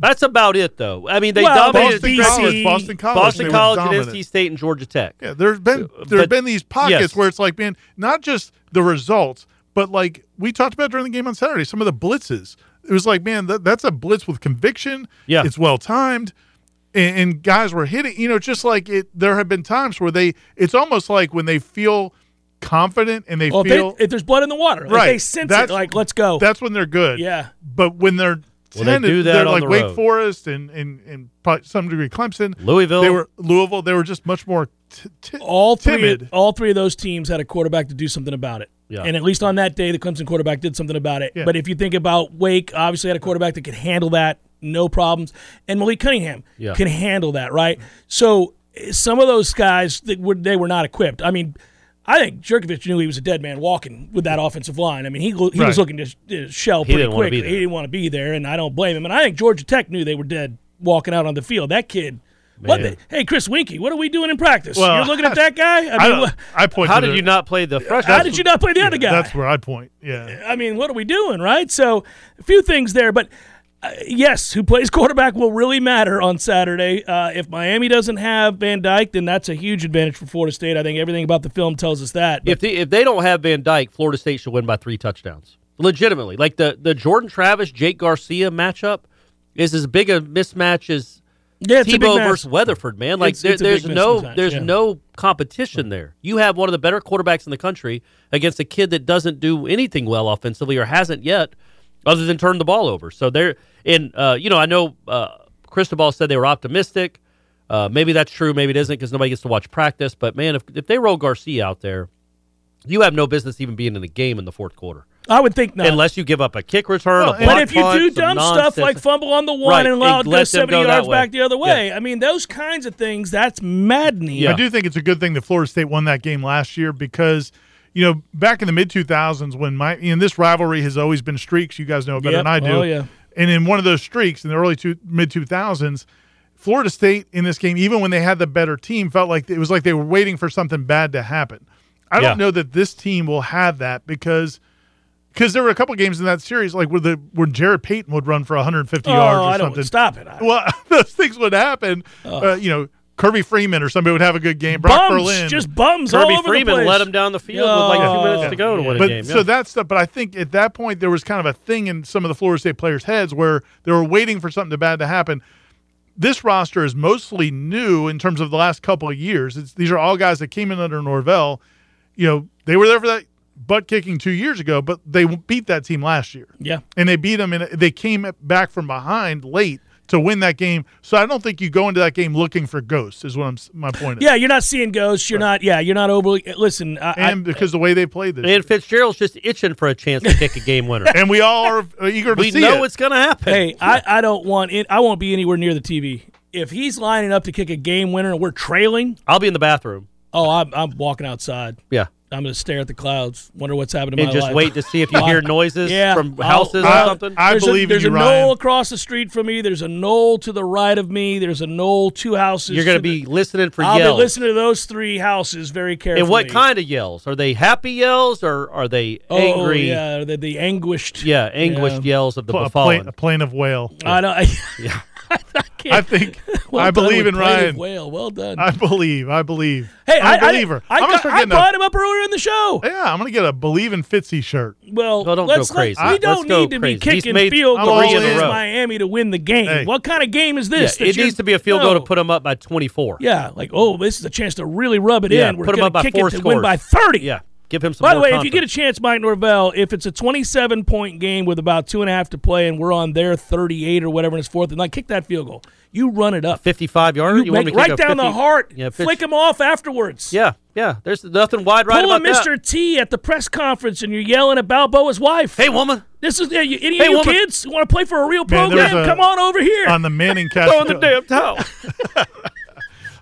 D: That's about it, though. I mean, they
B: Well,
D: dominated
C: Boston
B: BC,
C: College, Boston College,
D: Boston
C: they
D: College and
C: dominant.
D: NC State and Georgia Tech.
C: Yeah, there's been uh, there's
D: but-
C: been these pockets
D: yes.
C: where it's like, man, not just the results, but like we talked about during the game on Saturday, some of the blitzes. It was like, man, that, that's a blitz with conviction.
D: Yeah.
C: it's well timed, and, and guys were hitting. You know, just like it. There have been times where they. It's almost like when they feel confident and they
B: Well, if, they-
C: feel
B: if there's blood in the water, like
C: Right.
B: they sense it, like let's go.
C: that's when they're good.
B: Yeah.
C: but when they're
D: Well, they do that
C: they're
D: on
C: like
D: the
C: Wake
D: road.
C: Forest and and and probably some degree Clemson,
D: Louisville.
C: They were Louisville. They were just much more t- t-
B: all three,
C: timid.
B: all three of those teams had a quarterback to do something about it.
D: Yeah.
B: And at least on that day, the Clemson quarterback did something about it.
C: Yeah.
B: But if you think about Wake, obviously had a quarterback that could handle that, no problems. And Malik Cunningham
D: Yeah.
B: can handle that, right? So eh, some of those guys, that were, they were not equipped. I mean, I think Jurkovec knew he was a dead man walking with that offensive line. I mean, he, he
C: Right.
B: was looking to sh- to shell
D: He
B: pretty
D: didn't wanna be there.
B: He didn't want to be there, and I don't blame him. And I think Georgia Tech knew they were dead walking out on the field. That kid. What the, hey, Chris Winky, what are we doing in practice?
C: Well,
B: You're looking at that guy? I
C: I,
B: mean,
C: don't-
B: what-
C: I point.
D: How
C: to
D: did
C: the-
D: you not play the freshman?
B: how did you not play the other guy?
C: That's where I point. Yeah.
B: I mean, what are we doing, right? So, a few things there, but uh, yes, who plays quarterback will really matter on Saturday. Uh, if Miami doesn't have Van Dyke, then that's a huge advantage for Florida State. I think everything about the film tells us that. But
D: If they, if they don't have Van Dyke, Florida State should win by three touchdowns. Legitimately, like the the Jordan Travis Jake Garcia matchup is as big a mismatch as
B: yeah,
D: Tebow versus Weatherford. Man, like
B: It's-
D: there,
B: it's
D: there's no
B: mismatch,
D: there's
B: yeah.
D: no competition there. You have one of the better quarterbacks in the country against a kid that doesn't do anything well offensively or hasn't yet, other than turn the ball over. So they're in. Uh, you know, I know uh, Cristobal said they were optimistic. Uh, maybe that's true. Maybe it isn't because nobody gets to watch practice. But man, if if they roll Garcia out there, you have no business even being in the game in the fourth quarter
B: I would think not.
D: unless you give up a kick return.
C: Well,
D: a
C: and-
D: block
B: but if you
D: punt,
B: do
D: some
B: dumb stuff like fumble on the one
D: Right,
B: and allow it to go 70
D: go
B: yards
D: way.
B: back the other
D: Yeah.
B: way, I mean, those kinds of things, that's maddening.
D: Yeah.
C: I do think it's a good thing that Florida State won that game last year because, you know, back in the mid 2000s when my, you know, this rivalry has always been streaks. You guys know better
B: Yep.
C: than I do.
B: Oh, yeah.
C: And in one of those streaks in the early two, mid 2000s, Florida State in this game, even when they had the better team, felt like it was like they were waiting for something bad to happen. I
D: Yeah.
C: don't know that this team will have that because because there were a couple games in that series like where the where Jarrett Payton would run for 150
B: Oh,
C: yards or
B: I don't
C: something.
B: stop it. I-
C: Well, those things would happen. Uh, you know, Kirby Freeman or somebody would have a good game. Brock
B: bums,
C: Berlin,
B: just bums all
D: Kirby
B: over
D: Freeman
B: the place.
D: let him down the field with like two
B: Oh,
D: minutes to go to win a
C: but
D: game.
C: so
D: yeah.
C: that stuff. But I think at that point there was kind of a thing in some of the Florida State players' heads where they were waiting for something bad to happen. This roster is mostly new in terms of the last couple of years. It's, these are all guys that came in under Norvell. You know, they were there for that butt kicking two years ago, but they beat that team last year.
B: Yeah.
C: and they beat them, and they came back from behind late to win that game. So I don't think you go into that game looking for ghosts. Is what I'm my point. Is.
B: Yeah, you're not seeing ghosts. You're not. Yeah, you're not overly. Listen, I, I-
C: and because the way they played this, year.
D: and Fitzgerald's just itching for a chance to kick a game winner.
C: and we all are eager to
D: we
C: see
D: know
C: it.
D: it's going to happen.
B: hey, I, I don't want it. I won't be anywhere near the TV. If he's lining up to kick a game winner and we're trailing,
D: I'll be in the bathroom.
B: oh, I'm, I'm walking outside.
D: Yeah.
B: I'm going to stare at the clouds, wonder what's happening to
D: And just
B: life.
D: wait to see if you hear noises
B: Yeah.
D: from
B: I'll-
D: houses or
B: I'll-
D: something.
C: I
B: there's
C: believe
B: a, there's
C: in you,
B: a
C: Ryan.
B: knoll across the street from me. There's a knoll to the right of me. There's a knoll two houses.
D: You're going to
B: to
D: be
B: the-
D: listening for yells.
B: I'll be listening to those three houses very carefully.
D: and what kind of yells? Are they happy yells or are they
B: Oh,
D: angry?
B: yeah, they the anguished.
D: Yeah, anguished
B: Yeah.
D: yells of the
C: Pl- a,
D: befallen.
C: plane, a plane of whale.
B: I don't. I,
D: Yeah.
B: I,
C: think
B: Well
C: I believe in Ryan.
B: Whale. Well done.
C: I believe. I believe.
B: hey,
C: I'm
B: I,
C: a believer.
B: I, I,
C: am gonna
B: got-
C: start
B: I brought
C: a,
B: him up earlier in the show.
C: yeah. I'm gonna get a believe in Fitzy shirt.
B: Well,
D: Well, don't go
B: let's,
D: crazy.
B: Let, we
D: Let's
B: don't need to be
D: crazy. He's
B: kicking
D: made
B: field goals
C: in.
B: against Miami to win the game.
C: Hey.
B: What kind of game is this?
D: Yeah,
B: that
D: it needs to be a field goal to put them up by 24.
B: Yeah, like oh, this is a chance to really rub it
D: Yeah,
B: in. We're
D: put 'em
B: gonna
D: up by
B: kick
D: four
B: it to win by thirty.
D: Yeah. Give him some.
B: By the
D: more
B: way, if you get a chance, Mike Norvell, if it's a 27 point game with about two and a half to play and we're on their 38 or whatever and it's fourth and like kick that field goal. You run it up.
D: 55 yarder,
B: You
D: you, want
B: make-
D: to kick
B: right
D: a
B: down the heart.
D: Yeah, pitch-
B: flick him off afterwards.
D: Yeah, yeah. There's nothing wide right
B: Pull a
D: about that.
B: Mr. T at the press conference and you're yelling at Balboa's wife.
D: Hey, woman.
B: This is yeah, you, any
D: Hey,
B: of you
D: woman.
B: kids want to play for a real
C: Man, there
B: program?
C: a-
B: Come on over here.
C: on the Manning cast.
D: Throw in the damn towel.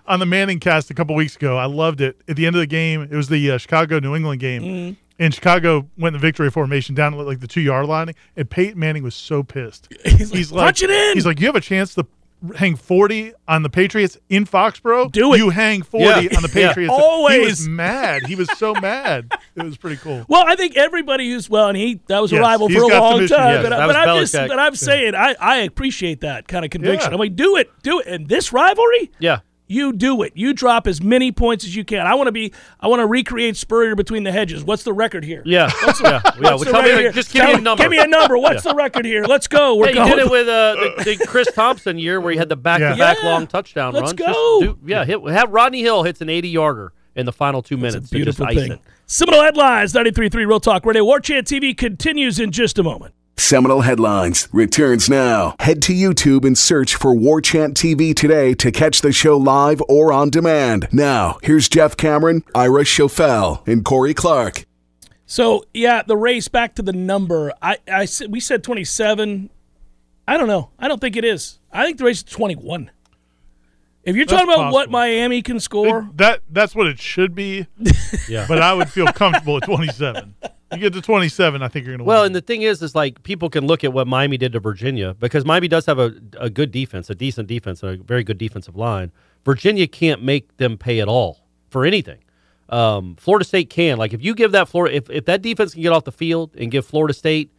C: on the Manning cast a couple weeks ago. I loved it. At the end of the game, it was the uh, Chicago New England game.
B: Mm-hmm.
C: And Chicago went in the victory formation down at like the two yard line, and Peyton Manning was so pissed.
B: He's like, "Punch it in!"
C: He's like, "You have a chance to hang forty on the Patriots in Foxborough.
B: Do it."
C: You hang forty
D: Yeah.
C: on the
D: Yeah.
C: Patriots. He
B: Always.
C: was mad. He was so mad. It was pretty cool.
B: Well, I think everybody who's well, and he that was a rival
C: he's
B: for a long time.
C: Yes,
B: but but I'm just but I'm saying I I appreciate that kind of conviction.
C: Yeah.
B: I'm like, do it, do it, and this rivalry.
D: Yeah.
B: You do it. You drop as many points as you can. I want to be. I want to recreate Spurrier between the hedges. What's the record here?
D: Yeah. yeah. yeah.
B: What's
D: Well,
B: the
D: tell me, just give me a number.
B: Give me a number. What's the record here? Let's go. We're
D: Hey, you
B: going.
D: did it with uh, the, the Chris Thompson year where he had the back-to-back
B: Yeah.
D: long touchdown
B: Let's
D: runs.
B: go.
D: Just do, yeah, hit, have Rodney Hill hits an 80-yarder in the final two minutes.
B: Beautiful thing.
D: It.
B: Seminole headlines. 93.3 Real Talk Radio. War Chant TV continues in just a moment.
A: Seminole Headlines returns now. Head to YouTube and search for War Chant TV today to catch the show live or on demand. Now, here's Jeff Cameron, Ira Schoffel, and Corey Clark.
B: So yeah, the race back to the number. I, I said we said twenty seven. I don't know. I don't think it is. I think the race is twenty one. If you're
C: That's
B: talking about what. Miami can score,
C: That that's what it should be.
D: Yeah.
C: But I would feel comfortable at twenty seven. You get to twenty seven, I think you're gonna
D: Well,
C: win.
D: and the thing is, is like people can look at what Miami did to Virginia because Miami does have a, a good defense, a decent defense, and a very good defensive line. Virginia can't make them pay at all for anything. Um, Florida State can. Like if you give that Florida, if, if that defense can get off the field and give Florida State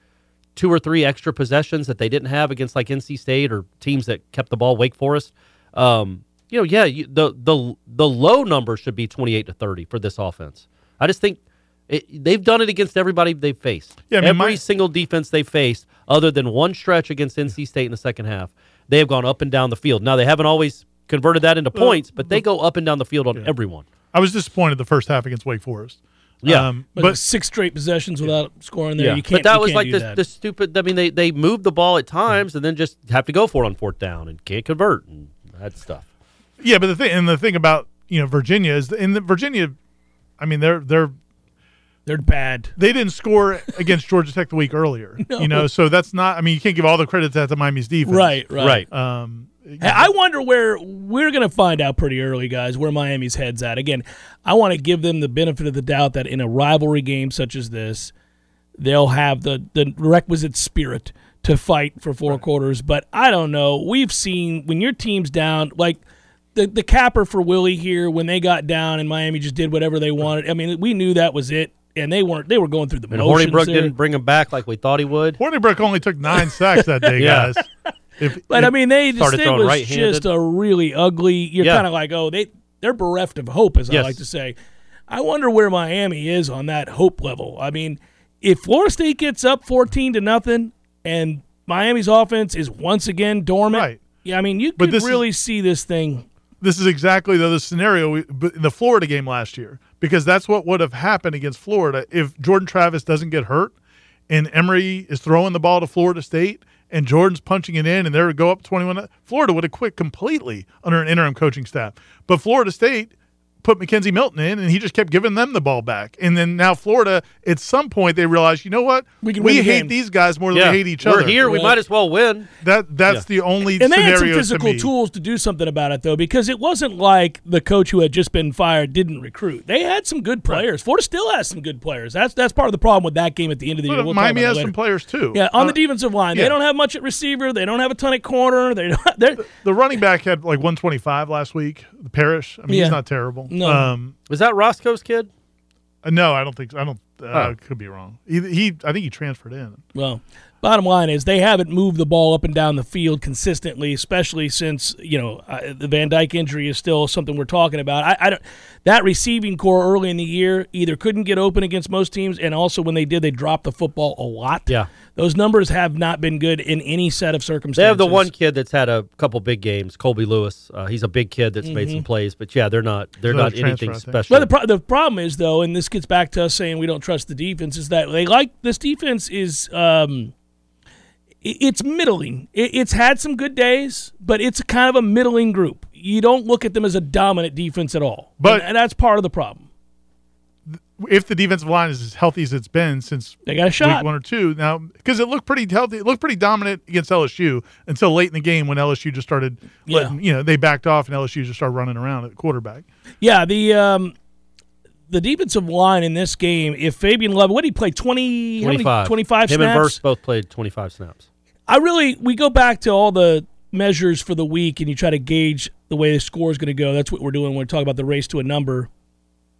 D: two or three extra possessions that they didn't have against like NC State or teams that kept the ball, Wake Forest, um, you know, yeah, you, the the the low number should be twenty eight to thirty for this offense. I just think it, they've done it against everybody they've faced.
C: Yeah, I mean,
D: every
C: my-
D: single defense they faced, other than one stretch against NC State in the second half, they have gone up and down the field. Now they haven't always converted that into points, but they go up and down the field on everyone.
C: I was disappointed the first half against Wake Forest.
D: Yeah.
C: Um,
B: but,
C: but
B: six straight possessions without scoring there, you can't.
D: but that was like
B: do
D: the,
B: that.
D: the stupid. I mean, they they move the ball at times and then just have to go for it on fourth down and can't convert and that stuff.
C: Yeah, but the thing and the thing about you know Virginia is in the Virginia, I mean they're they're
B: They're bad.
C: they didn't score against Georgia Tech the week earlier. You know, so that's not. I mean, you can't give all the credit to the Miami's defense.
B: Right, right.
C: Um,
B: Hey, I wonder where we're going to find out pretty early, guys, where Miami's head's at. Again, I want to give them the benefit of the doubt that in a rivalry game such as this, they'll have the, the requisite spirit to fight for four quarters. But I don't know. We've seen when your team's down, like the the capper for Willie here, when they got down and Miami just did whatever they wanted. I mean, we knew that was it, and they weren't. They were going through the
D: And
B: motions.
D: Hornibrook
B: there.
D: didn't bring him back like we thought he would.
C: Hornibrook only took nine sacks that day,
D: Yeah.
C: guys. If,
B: But
C: if-
B: I mean, they just
D: Started
B: it
D: throwing
B: was
D: right-handed.
B: just a really ugly. You're
D: Yeah.
B: kind of like, oh, they they're bereft of hope, as I like to say. I wonder where Miami is on that hope level. I mean, if Florida State gets up fourteen to nothing, and Miami's offense is once again dormant,
C: Right.
B: yeah, I mean, you
C: But
B: could
C: this is-
B: really see this thing.
C: this is exactly the other scenario we- in the Florida game last year because that's what would have happened against Florida. If Jordan Travis doesn't get hurt and Emory is throwing the ball to Florida State and Jordan's punching it in and they would go up 21 Florida would have quit completely under an interim coaching staff. But Florida State put McKenzie Milton in and he just kept giving them the ball back and then now Florida at some point they realized you know what
B: We can win the
C: hate
B: game.
C: these guys more than
D: Yeah,
C: we hate each other.
D: we're
C: other
D: here. We might as well win.
C: that that's the only
B: And they had some
C: scenario to
B: physical tools to do something about it, though, because it wasn't like the coach who had just been fired didn't recruit. They had some good players. Florida still has some good players. That's that's part of the problem with that game at the end of the year. We'll
C: Miami has some players too
B: Yeah, on
C: Uh,
B: the defensive line,
C: yeah.
B: they don't have much at receiver. They don't have a ton at corner. They don't. They're,
C: The running back had like 125 last week. The Parrish. I mean,
B: Yeah.
C: he's not terrible.
B: No.
C: Um,
D: Was that Roscoe's kid?
C: uh, no, I don't think. So. I don't Uh, Could be wrong. He, he, I think he transferred in.
B: Well, bottom line is they haven't moved the ball up and down the field consistently, especially since you know uh, the Van Dyke injury is still something we're talking about. I, I don't that receiving core early in the year either couldn't get open against most teams, and also when they did, they dropped the football a lot.
D: Yeah.
B: Those numbers have not been good in any set of circumstances.
D: They have the one kid that's had a couple big games, Colby Lewis. Uh, he's a big kid that's made some plays, but yeah, they're not they're
C: Another
D: not anything
C: transfer, I think.
D: special.
B: Well, the, pro- the problem is though, and this gets back to us saying we don't trust the defense, is that they like this defense is um, it's middling. It's had some good days, but it's kind of a middling group. You don't look at them as a dominant defense at all,
C: But-
B: and, and that's part of the problem.
C: If the defensive line is as healthy as it's been since
B: They got a shot.
C: week one or two now, because it looked pretty healthy, it looked pretty dominant against LSU until late in the game when LSU just started,
B: Yeah.
C: you know, they backed off and LSU just started running around at quarterback.
B: Yeah, the um, the defensive line in this game. If Fabien Love, what did he play? 20, how many-
D: 25.
B: 25
D: Him
B: snaps.
D: and Verse both played 25 snaps.
B: I really we go back to all the measures for the week and you try to gauge the way the score is going to go. That's what we're doing when we talk about the race to a number.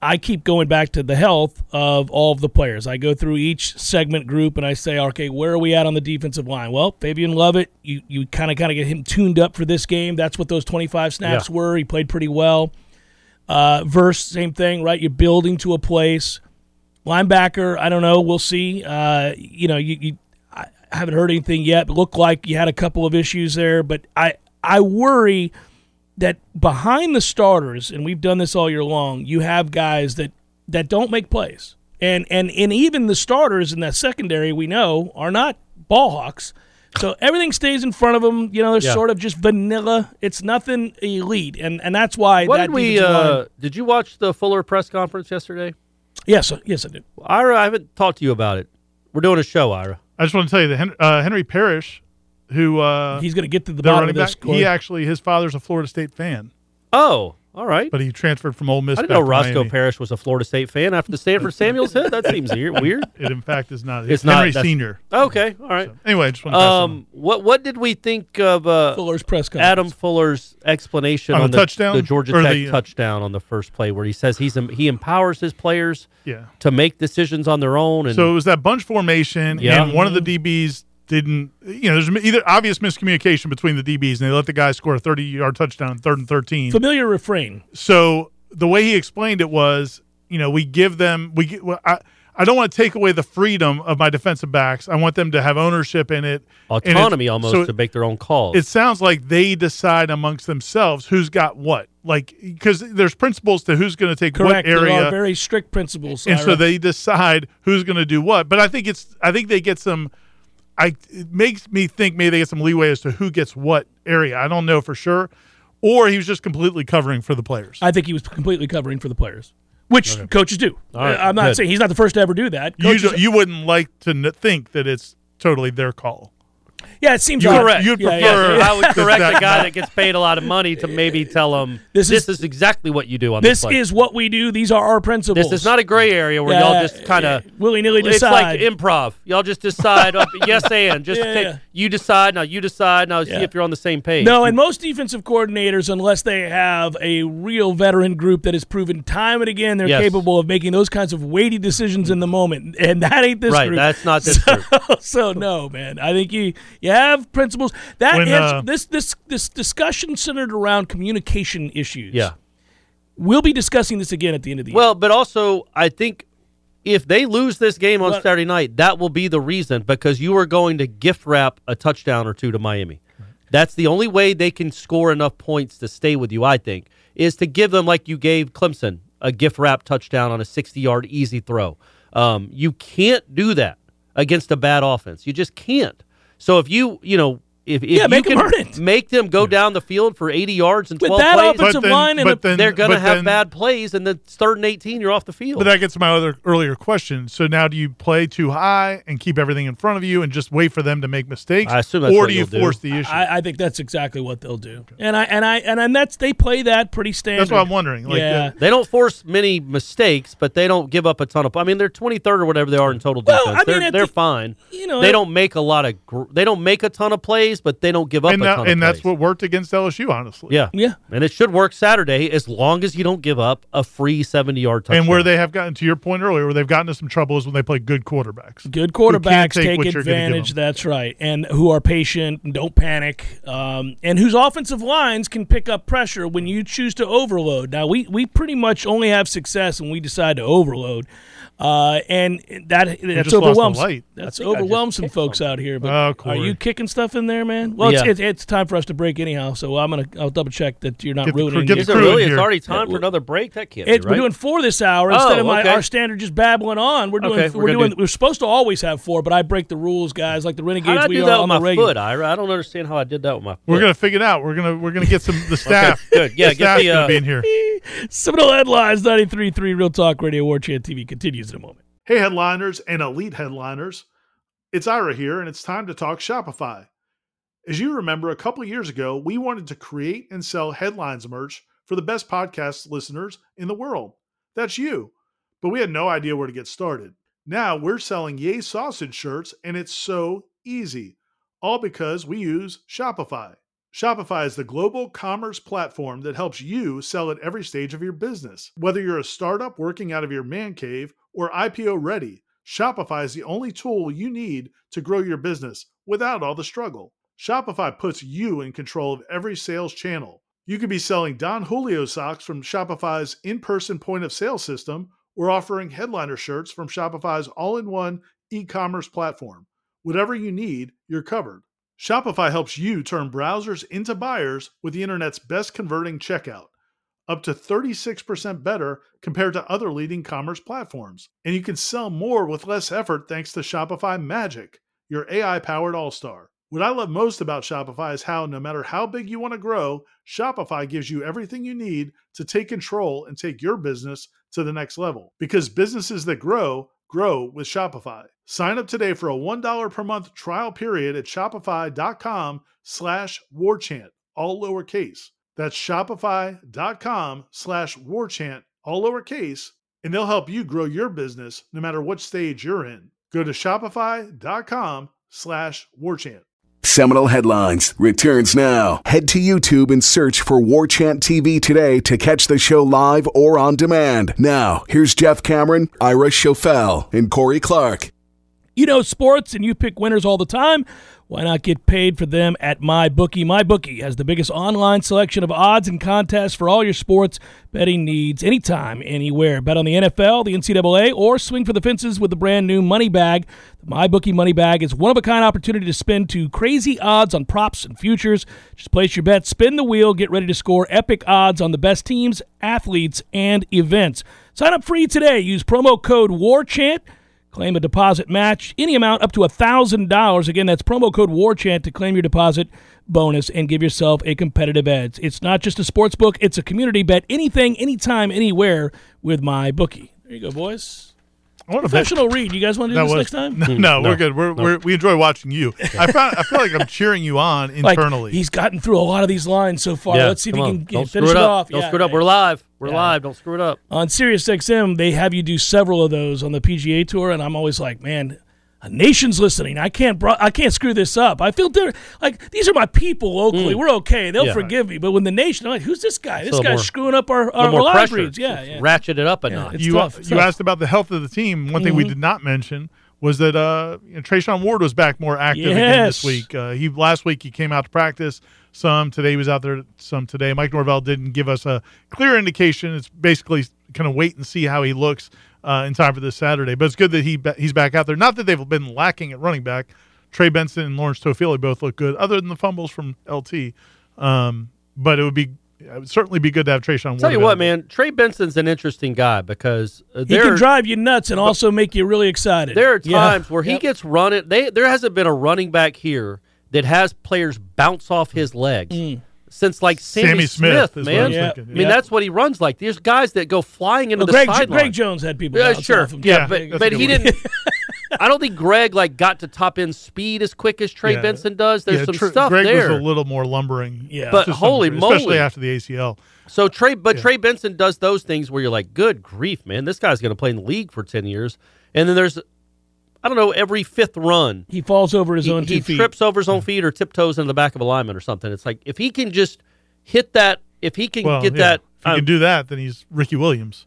B: I keep going back to the health of all of the players. I go through each segment group and I say, okay, where are we at on the defensive line? Well, Fabien Lovett, you you kind of kind of get him tuned up for this game. That's what those 25 snaps
D: Yeah.
B: were. He played pretty well. Uh, Verse, same thing, right? You're building to a place. Linebacker, I don't know. We'll see. Uh, you know, you, you I haven't heard anything yet, but looked like you had a couple of issues there. But I I worry that behind the starters, and we've done this all year long, you have guys that that don't make plays, and and and even the starters in that secondary we know are not ball hawks. So everything stays in front of them. You know, they're
D: Yeah.
B: sort of just vanilla. It's nothing elite, and and that's why
D: What
B: that
D: did we?
B: defensive line-
D: Uh, did you watch the Fuller press conference yesterday?
B: yes, yes, I did.
D: Ira, I haven't talked to you about it. We're doing a show, Ira.
C: I just want to tell you that Hen- uh, Henry Parrish, who uh,
B: He's going to get to the
C: the
B: bottom
C: running
B: of this.
C: back, he actually his father's a Florida State fan,
D: Oh, all right.
C: but he transferred from Ole Miss.
D: I didn't
C: back
D: know Roscoe
C: Miami.
D: Parrish was a Florida State fan after the Stanford Samuels hit. That seems weird. weird.
C: It in fact is not.
D: It's
C: It's
D: not,
C: Henry
D: that's-
C: Senior.
D: Okay, all right.
C: Anyway, I just want to pass.
D: Um, what what did we think of uh,
B: Fuller's press conference.
D: Adam Fuller's explanation
C: On
D: on,
C: the touchdown?
D: the Georgia
C: Or
D: Tech
C: the, uh,
D: touchdown on the first play, where he says he's he empowers his players
C: yeah.
D: to make decisions on their own, and
C: So it was that bunch formation,
D: Yeah.
C: and one of the DBs didn't. You know, there's either obvious miscommunication between the DBs, and they let the guy score a 30 yard touchdown, third and 13.
B: Familiar refrain.
C: So the way he explained it was, you know, we give them we get. Well, I, I don't want to take away the freedom of my defensive backs. I want them to have ownership in it, and it-
D: autonomy almost
C: so
D: to make their own calls.
C: it sounds like they decide amongst themselves who's got what. Like because there's principles to who's going to take
B: Correct.
C: what area,
B: There are very strict principles.
C: and so they decide who's going to do what. But I think it's I think they get some. I it makes me think maybe they get some leeway as to who gets what area. I don't know for sure, or he was just completely covering for the players.
B: I think he was completely covering for the players, which coaches do.
D: All right,
B: I'm not
D: good.
B: saying he's not the first to ever do that.
C: you
B: Coaches,
C: don't- you wouldn't like to think that it's totally their call.
B: Yeah, it seems
C: You
B: odd.
D: correct.
C: You'd
B: Yeah, yeah,
C: prefer
B: yeah.
D: I would correct
C: that-
D: the guy that gets paid a lot of money to maybe tell him
B: This
D: this,
B: is-
D: is, exactly what you do on this.
B: This is what we do. These are our principles.
D: this is not a gray area where y'all just kind of
B: willy nilly decide.
D: It's like improv. Y'all just decide. yes, and just
B: Yeah,
D: take,
B: yeah.
D: you decide. Now you decide. Now see if you're on the same page.
B: no, and most defensive coordinators, unless they have a real veteran group that has proven time and again they're
D: Yes.
B: capable of making those kinds of weighty decisions in the moment, and that ain't this
D: right.
B: group.
D: That's not this
B: so,
D: group.
B: so no, man. I think you you have principles. That
C: When,
B: is-
C: uh,
B: this this this discussion centered around communication issues.
D: Yeah.
B: we'll be discussing this again at the end of the year.
D: Well, but also I think if they lose this game on
B: Well-
D: Saturday night, that will be the reason because you are going to gift wrap a touchdown or two to Miami. That's the only way they can score enough points to stay with you. I think is to give them like you gave Clemson a gift wrap touchdown on a sixty-yard easy throw. Um, you can't do that against a bad offense. You just can't. So if you you know. If, if
B: Yeah,
D: you
B: make 'em
D: can make them go down the field for 80 yards and
B: With
D: 12
B: that
D: plays,
B: offensive line and
C: but
B: the-
C: then,
D: they're going to have
C: then-
D: bad plays, and then it's third and 18, you're off the field.
C: But that gets to my other earlier question. So now, do you play too high and keep everything in front of you and just wait for them to make mistakes,
D: I assume that's
C: or
D: what
C: do you
D: you'll do.
C: force the issue?
B: I, I think that's exactly what they'll do. And I and I and, and that's they play that pretty standard.
C: That's what I'm wondering. Like,
B: yeah.
C: uh,
D: They don't force many mistakes, but they don't give up a ton of. I mean, they're 23rd or whatever they are in total defense.
B: Well,
D: defense.
B: I mean,
D: they're they're
B: the-
D: fine.
B: you know,
D: they
B: it-
D: don't make a lot of. They don't make a ton of plays, plays, but they don't give up
C: and
D: a
C: that,
D: ton
C: and
D: of
C: that's
D: plays.
C: what worked against LSU, honestly.
D: Yeah,
B: Yeah.
D: and it should work Saturday as long as you don't give up a free seventy-yard touchdown.
C: And where they have gotten to your point earlier, where they've gotten into some trouble is when they play good quarterbacks.
B: Good quarterbacks
C: take
B: take
C: what you're gonna give
B: advantage. That's right, and who are patient and don't panic, um, and whose offensive lines can pick up pressure when you choose to overload. Now, we we pretty much only have success when we decide to overload, uh, and that that's
C: just lost the
B: overwhelms that's
D: I think I just
B: overwhelmed some folks
D: something.
B: out here. But
C: Oh,
B: are you kicking stuff in there, man? Well, it's,
D: Yeah.
B: it's, it's time for us to break anyhow, so I'm gonna I'll double check that you're not
C: Get
B: ruining.
C: crew- get the
D: it
C: crew in
D: really?
C: here.
D: It's already time
B: Yeah,
D: for another break. That can't
B: It,
D: be
B: We're doing four this hour instead
D: Oh,
B: of my
D: okay.
B: our standard just babbling on. We're doing
D: Okay,
B: we're,
D: we're
B: doing
D: do-
B: we're supposed to always have four, but I break the rules, guys. Like the
D: How
B: renegades,
D: did I
B: we
D: do
B: are
D: that
B: on
D: with
B: the
D: my
B: regular.
D: foot, Ira? I don't understand how I did that with my foot.
C: We're gonna figure it out. We're gonna we're gonna get some the staff.
D: good. Yeah,
C: the
D: get
C: staff's
D: the,
C: gonna
D: uh,
C: be in here.
B: Seminole headlines 93.3 Real Talk Radio War Chant TV continues in a moment.
C: Hey, headliners and elite headliners. It's Ira here, and it's time to talk Shopify. As you remember, a couple years ago, we wanted to create and sell headlines merch for the best podcast listeners in the world. That's you. But we had no idea where to get started. Now we're selling Yay Sausage shirts, and it's so easy. All because we use Shopify. Shopify is the global commerce platform that helps you sell at every stage of your business. Whether you're a startup working out of your man cave or IPO ready, Shopify is the only tool you need to grow your business without all the struggle. Shopify puts you in control of every sales channel. You could be selling Don Julio socks from Shopify's in person point of sale system or offering headliner shirts from Shopify's all in one e commerce platform. Whatever you need, you're covered. Shopify helps you turn browsers into buyers with the internet's best converting checkout, up to 36% better compared to other leading commerce platforms. And you can sell more with less effort thanks to Shopify Magic, your AI powered all star. What I love most about Shopify is how, no matter how big you want to grow, Shopify gives you everything you need to take control and take your business to the next level. Because businesses that grow, grow with Shopify. Sign up today for a $1 per month trial period at shopify.com slash warchant, all lowercase. That's shopify.com slash warchant, all lowercase, and they'll help you grow your business no matter what stage you're in. Go to shopify.com slash warchant.
A: Seminole Headlines returns now. Head to YouTube and search for War Chant TV today to catch the show live or on demand. Now, here's Jeff Cameron, Ira Schoffel, and Corey Clark.
B: You know sports and you pick winners all the time. Why not get paid for them at MyBookie? MyBookie has the biggest online selection of odds and contests for all your sports betting needs anytime, anywhere. Bet on the NFL, the NCAA, or swing for the fences with the brand new Money Bag. The MyBookie Money Bag is one of a kind opportunity to spin to crazy odds on props and futures. Just place your bet, spin the wheel, get ready to score epic odds on the best teams, athletes, and events. Sign up free today. Use promo code WARCHANT. Claim a deposit match, any amount up to $1,000. Again, that's promo code WARCHANT to claim your deposit bonus and give yourself a competitive edge. It's not just a sports book, it's a community bet. Anything, anytime, anywhere with my bookie. There you go, boys.
C: I want to
B: Professional read. You guys want to do
C: That
B: this
C: was-
B: next time?
C: No, no, we're good. We're, we're, we enjoy watching you. I found, I feel like I'm cheering you on
B: Like,
C: internally.
B: he's gotten through a lot of these lines so far. Let's see if
D: come
B: he can get, finish
D: it
B: it,
D: up.
B: off.
D: Don't
B: Yeah,
D: screw it up. We're live. We're
B: Yeah.
D: live. Don't screw it up.
B: on SiriusXM, they have you do several of those on the PGA Tour, and I'm always like, man, a nation's listening. I can't, bro- I can't screw this up. I feel different. Like these are my people locally. We're okay. They'll
D: Mm. Yeah.
B: forgive me. But when the nation, I'm like, who's this guy? This guy's
D: more-
B: screwing up our, our,
D: little more
B: live
D: pressure.
B: reads. Yeah, yeah.
D: Ratchet it up a
B: Yeah,
D: notch.
C: you
B: tough.
C: You
B: tough.
C: asked about the health of the team. One thing we
B: Mhm.
C: did not mention was that uh, you know, Treshaun Ward was back more active again this week. Uh, he last week he came out to practice some. Today he was out there some today. Mike Norvell didn't give us a clear indication. It's basically kind of wait and see how he looks uh, in time for this Saturday. But it's good that he ba- he's back out there. Not that they've been lacking at running back. Trey Benson and Lawrence Toafili both look good, other than the fumbles from LT. Um, but it would be it would certainly be good to have Treshaun Ward.
D: Tell you what, man, Trey Benson's an interesting guy because uh,
B: He can
D: are-
B: drive you nuts and also make you really excited.
D: There are
B: Yeah.
D: times where he
B: Yep.
D: gets running. They there hasn't been a running back here that has players bounce off his legs
B: Mm.
D: Since like Sammie,
C: Sammie Smith is what I
D: man.
C: was
B: Yeah.
C: thinking.
D: I mean,
B: Yeah.
D: that's what he runs like. There's guys that go flying into
B: Well,
D: the
B: Greg,
D: sideline.
B: Greg Jones had people.
D: Yeah, sure.
B: off him.
D: Yeah,
C: Yeah,
D: but but he
C: one.
D: didn't. I don't think Greg like got to top end speed as quick as Trey
C: Yeah.
D: Benson does. There's
C: Yeah,
D: some
C: Tr-
D: stuff
C: Greg
D: there.
C: was a little more lumbering.
B: Yeah.
D: But holy
C: degree, especially after the ACL.
D: So Trey, but Trey Benson does those things where you're like, good grief, man, this guy's going to play in the league for ten years. And then there's I don't know, every fifth run.
B: He falls over his
D: he,
B: own two
D: he
B: feet.
D: trips over his own feet or tiptoes into the back of a lineman or something. It's like if he can just hit that, if he can
C: Well,
D: get
C: yeah.
D: that,
C: If he
D: um,
C: can do that, then he's Ricky Williams.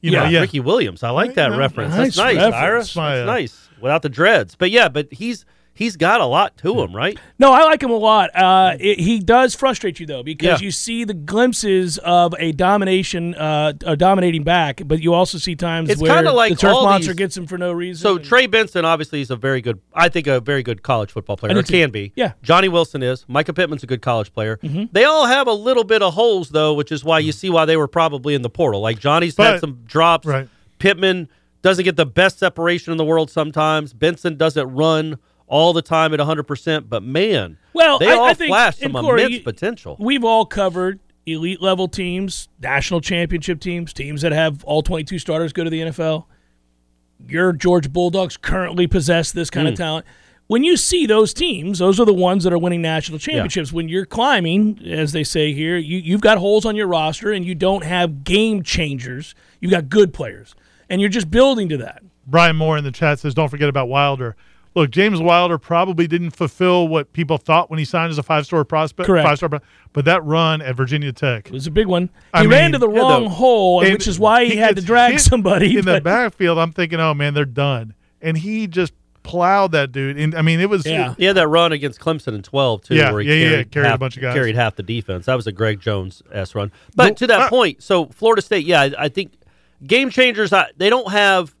C: You know,
D: yeah,
C: yeah.
D: Ricky Williams. I like that
C: no,
D: reference.
B: nice
D: That's nice,
B: reference.
D: Ira. That's
C: My,
D: nice. Without the dreads, but yeah, but he's he's got a lot to him, right?
B: No, I like him a lot. Uh, it, he does frustrate you though because
D: Yeah.
B: you see the glimpses of a domination, uh, a dominating back, but you also see times
D: It's
B: where
D: kinda like
B: the turf monster
D: these-
B: gets him for no reason.
D: So
B: and-
D: Trey Benson obviously is a very good, I think a very good college football player.
B: I
D: Or can be.
B: Yeah. Mm-hmm.
D: Johnny Wilson is. Mycah Pittman's a good college player. They all have a little bit of holes though, which is why you see why they were probably in the portal. Like Johnny's had some drops.
C: right.
D: Pittman doesn't get the best separation in the world sometimes. Benson doesn't run all the time at 100%, but man,
B: Well,
D: they
B: I-
D: all
B: I think-
D: flash some
B: Corey,
D: immense potential.
B: We've all covered elite level teams, national championship teams, teams that have all 22 starters go to the NFL. Your George Bulldogs currently possess this
D: Hmm.
B: kind of talent. When you see those teams, those are the ones that are winning national championships. When you're climbing, as they say here, you, you've got holes on your roster and you don't have game changers. You've got good players. And you're just building to that.
C: Brian Moore in the chat says, "Don't forget about Wilder." Look, James Wilder probably didn't fulfill what people thought when he signed as a five-star prospect.
B: Correct.
C: Five-star, pro- but that run at Virginia Tech,
B: It was a big one. He
C: I
B: ran
C: mean-
B: to the
C: Yeah,
B: wrong
D: the-
B: hole,
C: and
B: which is why he, had to drag somebody.
C: in the backfield. I'm thinking, oh man, they're done, and he just plowed that dude. And I mean, it was
B: Yeah.
D: He had that run against Clemson in 12, too,
C: Yeah,
D: where he
C: yeah, yeah,
D: carried,
C: carried a
D: half,
C: bunch of guys.
D: carried half the defense. That was a Greg Jones S run. But
C: No,
D: to that
C: uh,
D: point, so Florida State, yeah, I, I think game changers, I, they don't have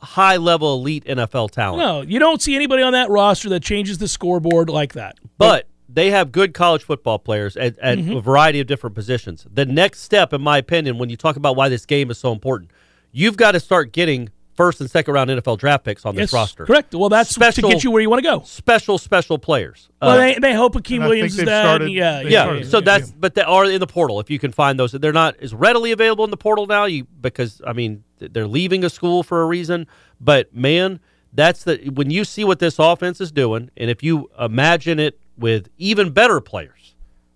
D: high level elite NFL talent,
B: No, you don't see anybody on that roster that changes the scoreboard like that.
D: but they have good college football players at, at
B: Mm-hmm.
D: a variety of different positions. The next step, in my opinion, when you talk about why this game is so important, you've got to start getting first and second round NFL draft picks on this
B: Yes,
D: roster.
B: Correct. Well, that's
D: Special-
B: to get you where you want to go.
D: Special, special players.
B: Well,
D: Uh,
B: they, they hope Akeem
C: and
B: Williams is
C: they've
B: that.
C: started-
B: yeah,
C: they
D: yeah,
C: started,
D: so
C: yeah.
D: that's but they are in the portal if you can find those. They're not as readily available in the portal now. You because I mean they're leaving a school for a reason. But man, that's the when you see what this offense is doing, and if you imagine it with even better players,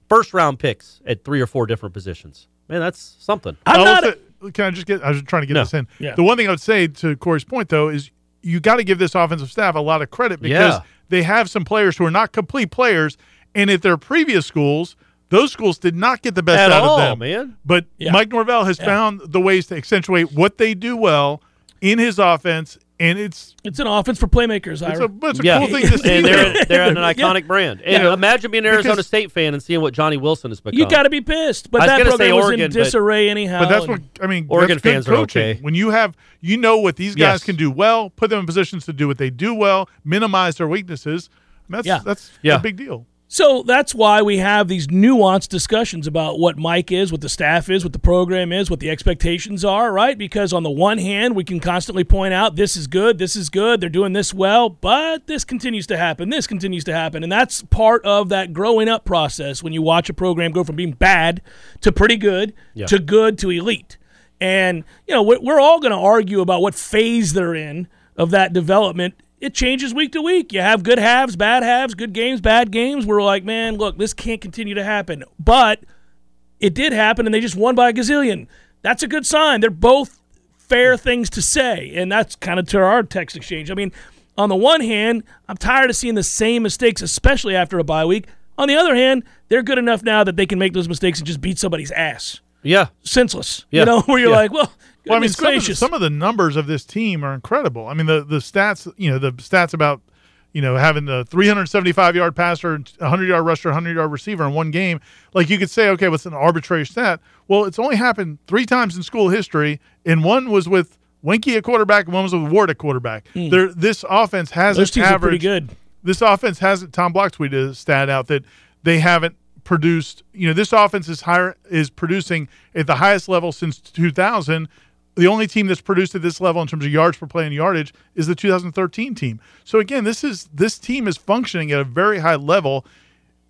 D: first round picks at three or four different positions, man, that's something.
B: I'm
C: I
B: not.
C: also- can I just get? I was trying to get
D: No.
C: this in.
B: Yeah.
C: The one thing I would say to Corey's point, though, is you got to give this offensive staff a lot of credit because
D: Yeah.
C: they have some players who are not complete players, and at their previous schools, those schools did not get the best
D: At
C: out
D: all,
C: of them,
D: man.
C: But
B: Yeah.
C: Mike Norvell has found the ways to accentuate what they do well in his offense, and it's
B: it's an offense for playmakers.
C: it's a, it's a
D: yeah,
C: cool thing to see.
D: and they're
C: though.
D: they're an
B: Yeah.
D: iconic brand. And
C: Yeah.
D: imagine being an Arizona
C: Because-
D: State fan and seeing what Johnny Wilson has become.
B: you got to be pissed, but
D: I was
B: that
D: gonna
B: program
D: say
B: was
D: Oregon,
B: in
D: but-
B: disarray anyhow.
C: But that's what I mean.
D: Oregon
C: that's good
D: fans are
C: coaching.
D: okay.
C: When you have, you know what these guys
D: Yes.
C: can do well. Put them in positions to do what they do well. Minimize their weaknesses. That's
B: Yeah.
C: that's
D: Yeah.
C: a big deal.
B: So that's why we have these nuanced discussions about what Mike is, what the staff is, what the program is, what the expectations are, right? Because on the one hand, we can constantly point out this is good, this is good, they're doing this well, but this continues to happen, this continues to happen. And that's part of that growing up process when you watch a program go from being bad to pretty good
D: Yeah.
B: to good to elite. And, you know, we're, we're all going to argue about what phase they're in of that development. It changes week to week. You have good halves, bad halves, good games, bad games. We're like, man, look, this can't continue to happen. But it did happen, and they just won by a gazillion. That's a good sign. They're both fair things to say, and that's kind of to our text exchange. I mean, on the one hand, I'm tired of seeing the same mistakes, especially after a bye week. On the other hand, they're good enough now that they can make those mistakes and just beat somebody's ass.
D: Yeah,
B: Senseless.
D: Yeah.
B: You know, where you're
D: Yeah.
B: like, well,
C: Well, I mean, some of, the, some of the numbers of this team are incredible. I mean, the the stats, you know, the stats about you know having the 375 yard passer, 100 yard rusher, 100 yard receiver in one game. Like you could say, okay, what's an arbitrary stat? Well, it's only happened three times in school history, and one was with Weinke at quarterback, and one was with Ward at quarterback. Hmm. There, this offense hasn't.
B: Those teams are pretty good.
C: this offense hasn't. Tom Block tweeted a stat out that they haven't produced. You know, this offense is higher is producing at the highest level since 2000. The only team that's produced at this level in terms of yards per play and yardage is the 2013 team. So again, this is this team is functioning at a very high level.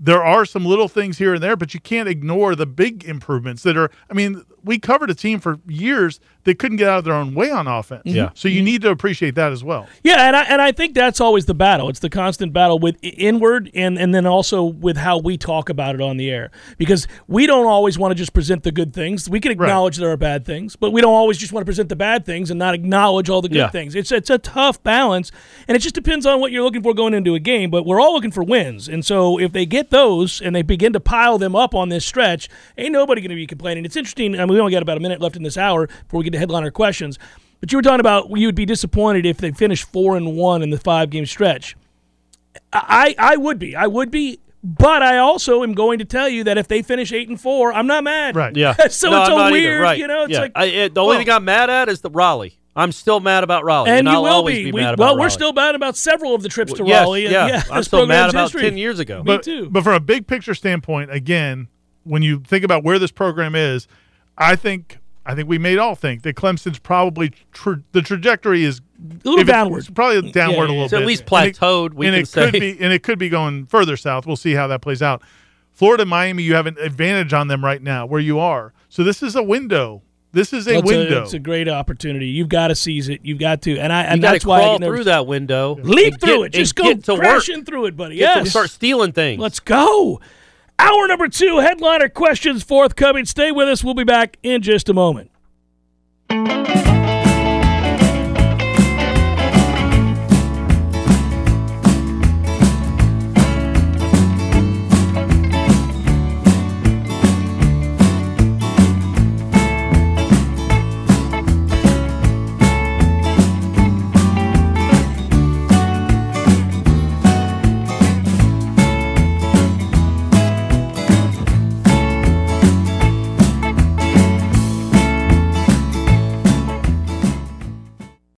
C: There are some little things here and there, but you can't ignore the big improvements that are. I mean, we covered a team for years they couldn't get out of their own way on offense.
D: Yeah.
C: So you mm-hmm. need to appreciate that as well.
B: Yeah, and I and I think that's always the battle. It's the constant battle with inward and and then also with how we talk about it on the air because we don't always want to just present the good things. We can acknowledge there are bad things, but we don't always just want to present the bad things and not acknowledge all the good
D: Yeah.
B: things. It's it's a tough balance, and it just depends on what you're looking for going into a game. But we're all looking for wins, and so if they get those and they begin to pile them up on this stretch, ain't nobody going to be complaining. It's interesting. I mean, we only got about a minute left in this hour before we get to headliner questions. But you were talking about you would be disappointed if they finished four and one in the five game stretch. I I would be. I would be. But I also am going to tell you that if they finish eight and four, I'm not mad.
C: Right.
D: Yeah.
B: so
D: No,
B: it's
D: I'm
B: a
D: not either.
B: weird,
D: Right.
B: you know. It's
D: Yeah.
B: like
D: I, it, the only
B: well,
D: thing I'm mad at is the Raleigh. I'm still mad about Raleigh,
B: and you
D: I'll
B: will
D: always
B: be.
D: be,
B: We-
D: mad about
B: well, we're still mad about several of the trips to
D: Yes,
B: Raleigh. and
D: yeah.
B: yeah,
D: I'm
B: this
D: still mad about
B: history.
D: ten years ago.
B: Me
C: but,
B: too.
C: But from a big picture standpoint, again, when you think about where this program is, I think I think we may all think that Clemson's probably tra- the trajectory is
B: A little
C: if
B: downward.
C: it's probably downward
B: Yeah,
C: a little
B: yeah.
D: It's at
C: bit.
D: least
C: And it-
D: plateaued, we
C: and
D: can
C: it could be and it could be going further south. We'll see how that plays out. Florida, Miami, you have an advantage on them right now where you are. So this is a window. This is a
B: Well, it's
C: window.
B: it's a great opportunity. You've got to seize it. You've got to, and I and
D: got
B: that's why I
D: crawl
B: get nervous.
D: through that window,
B: Leap through
D: get-
B: it. Just go
D: get to work.
B: crashing through it, buddy.
D: Get to start stealing things.
B: Let's go. Hour number two, headliner questions forthcoming. Stay with us. We'll be back in just a moment.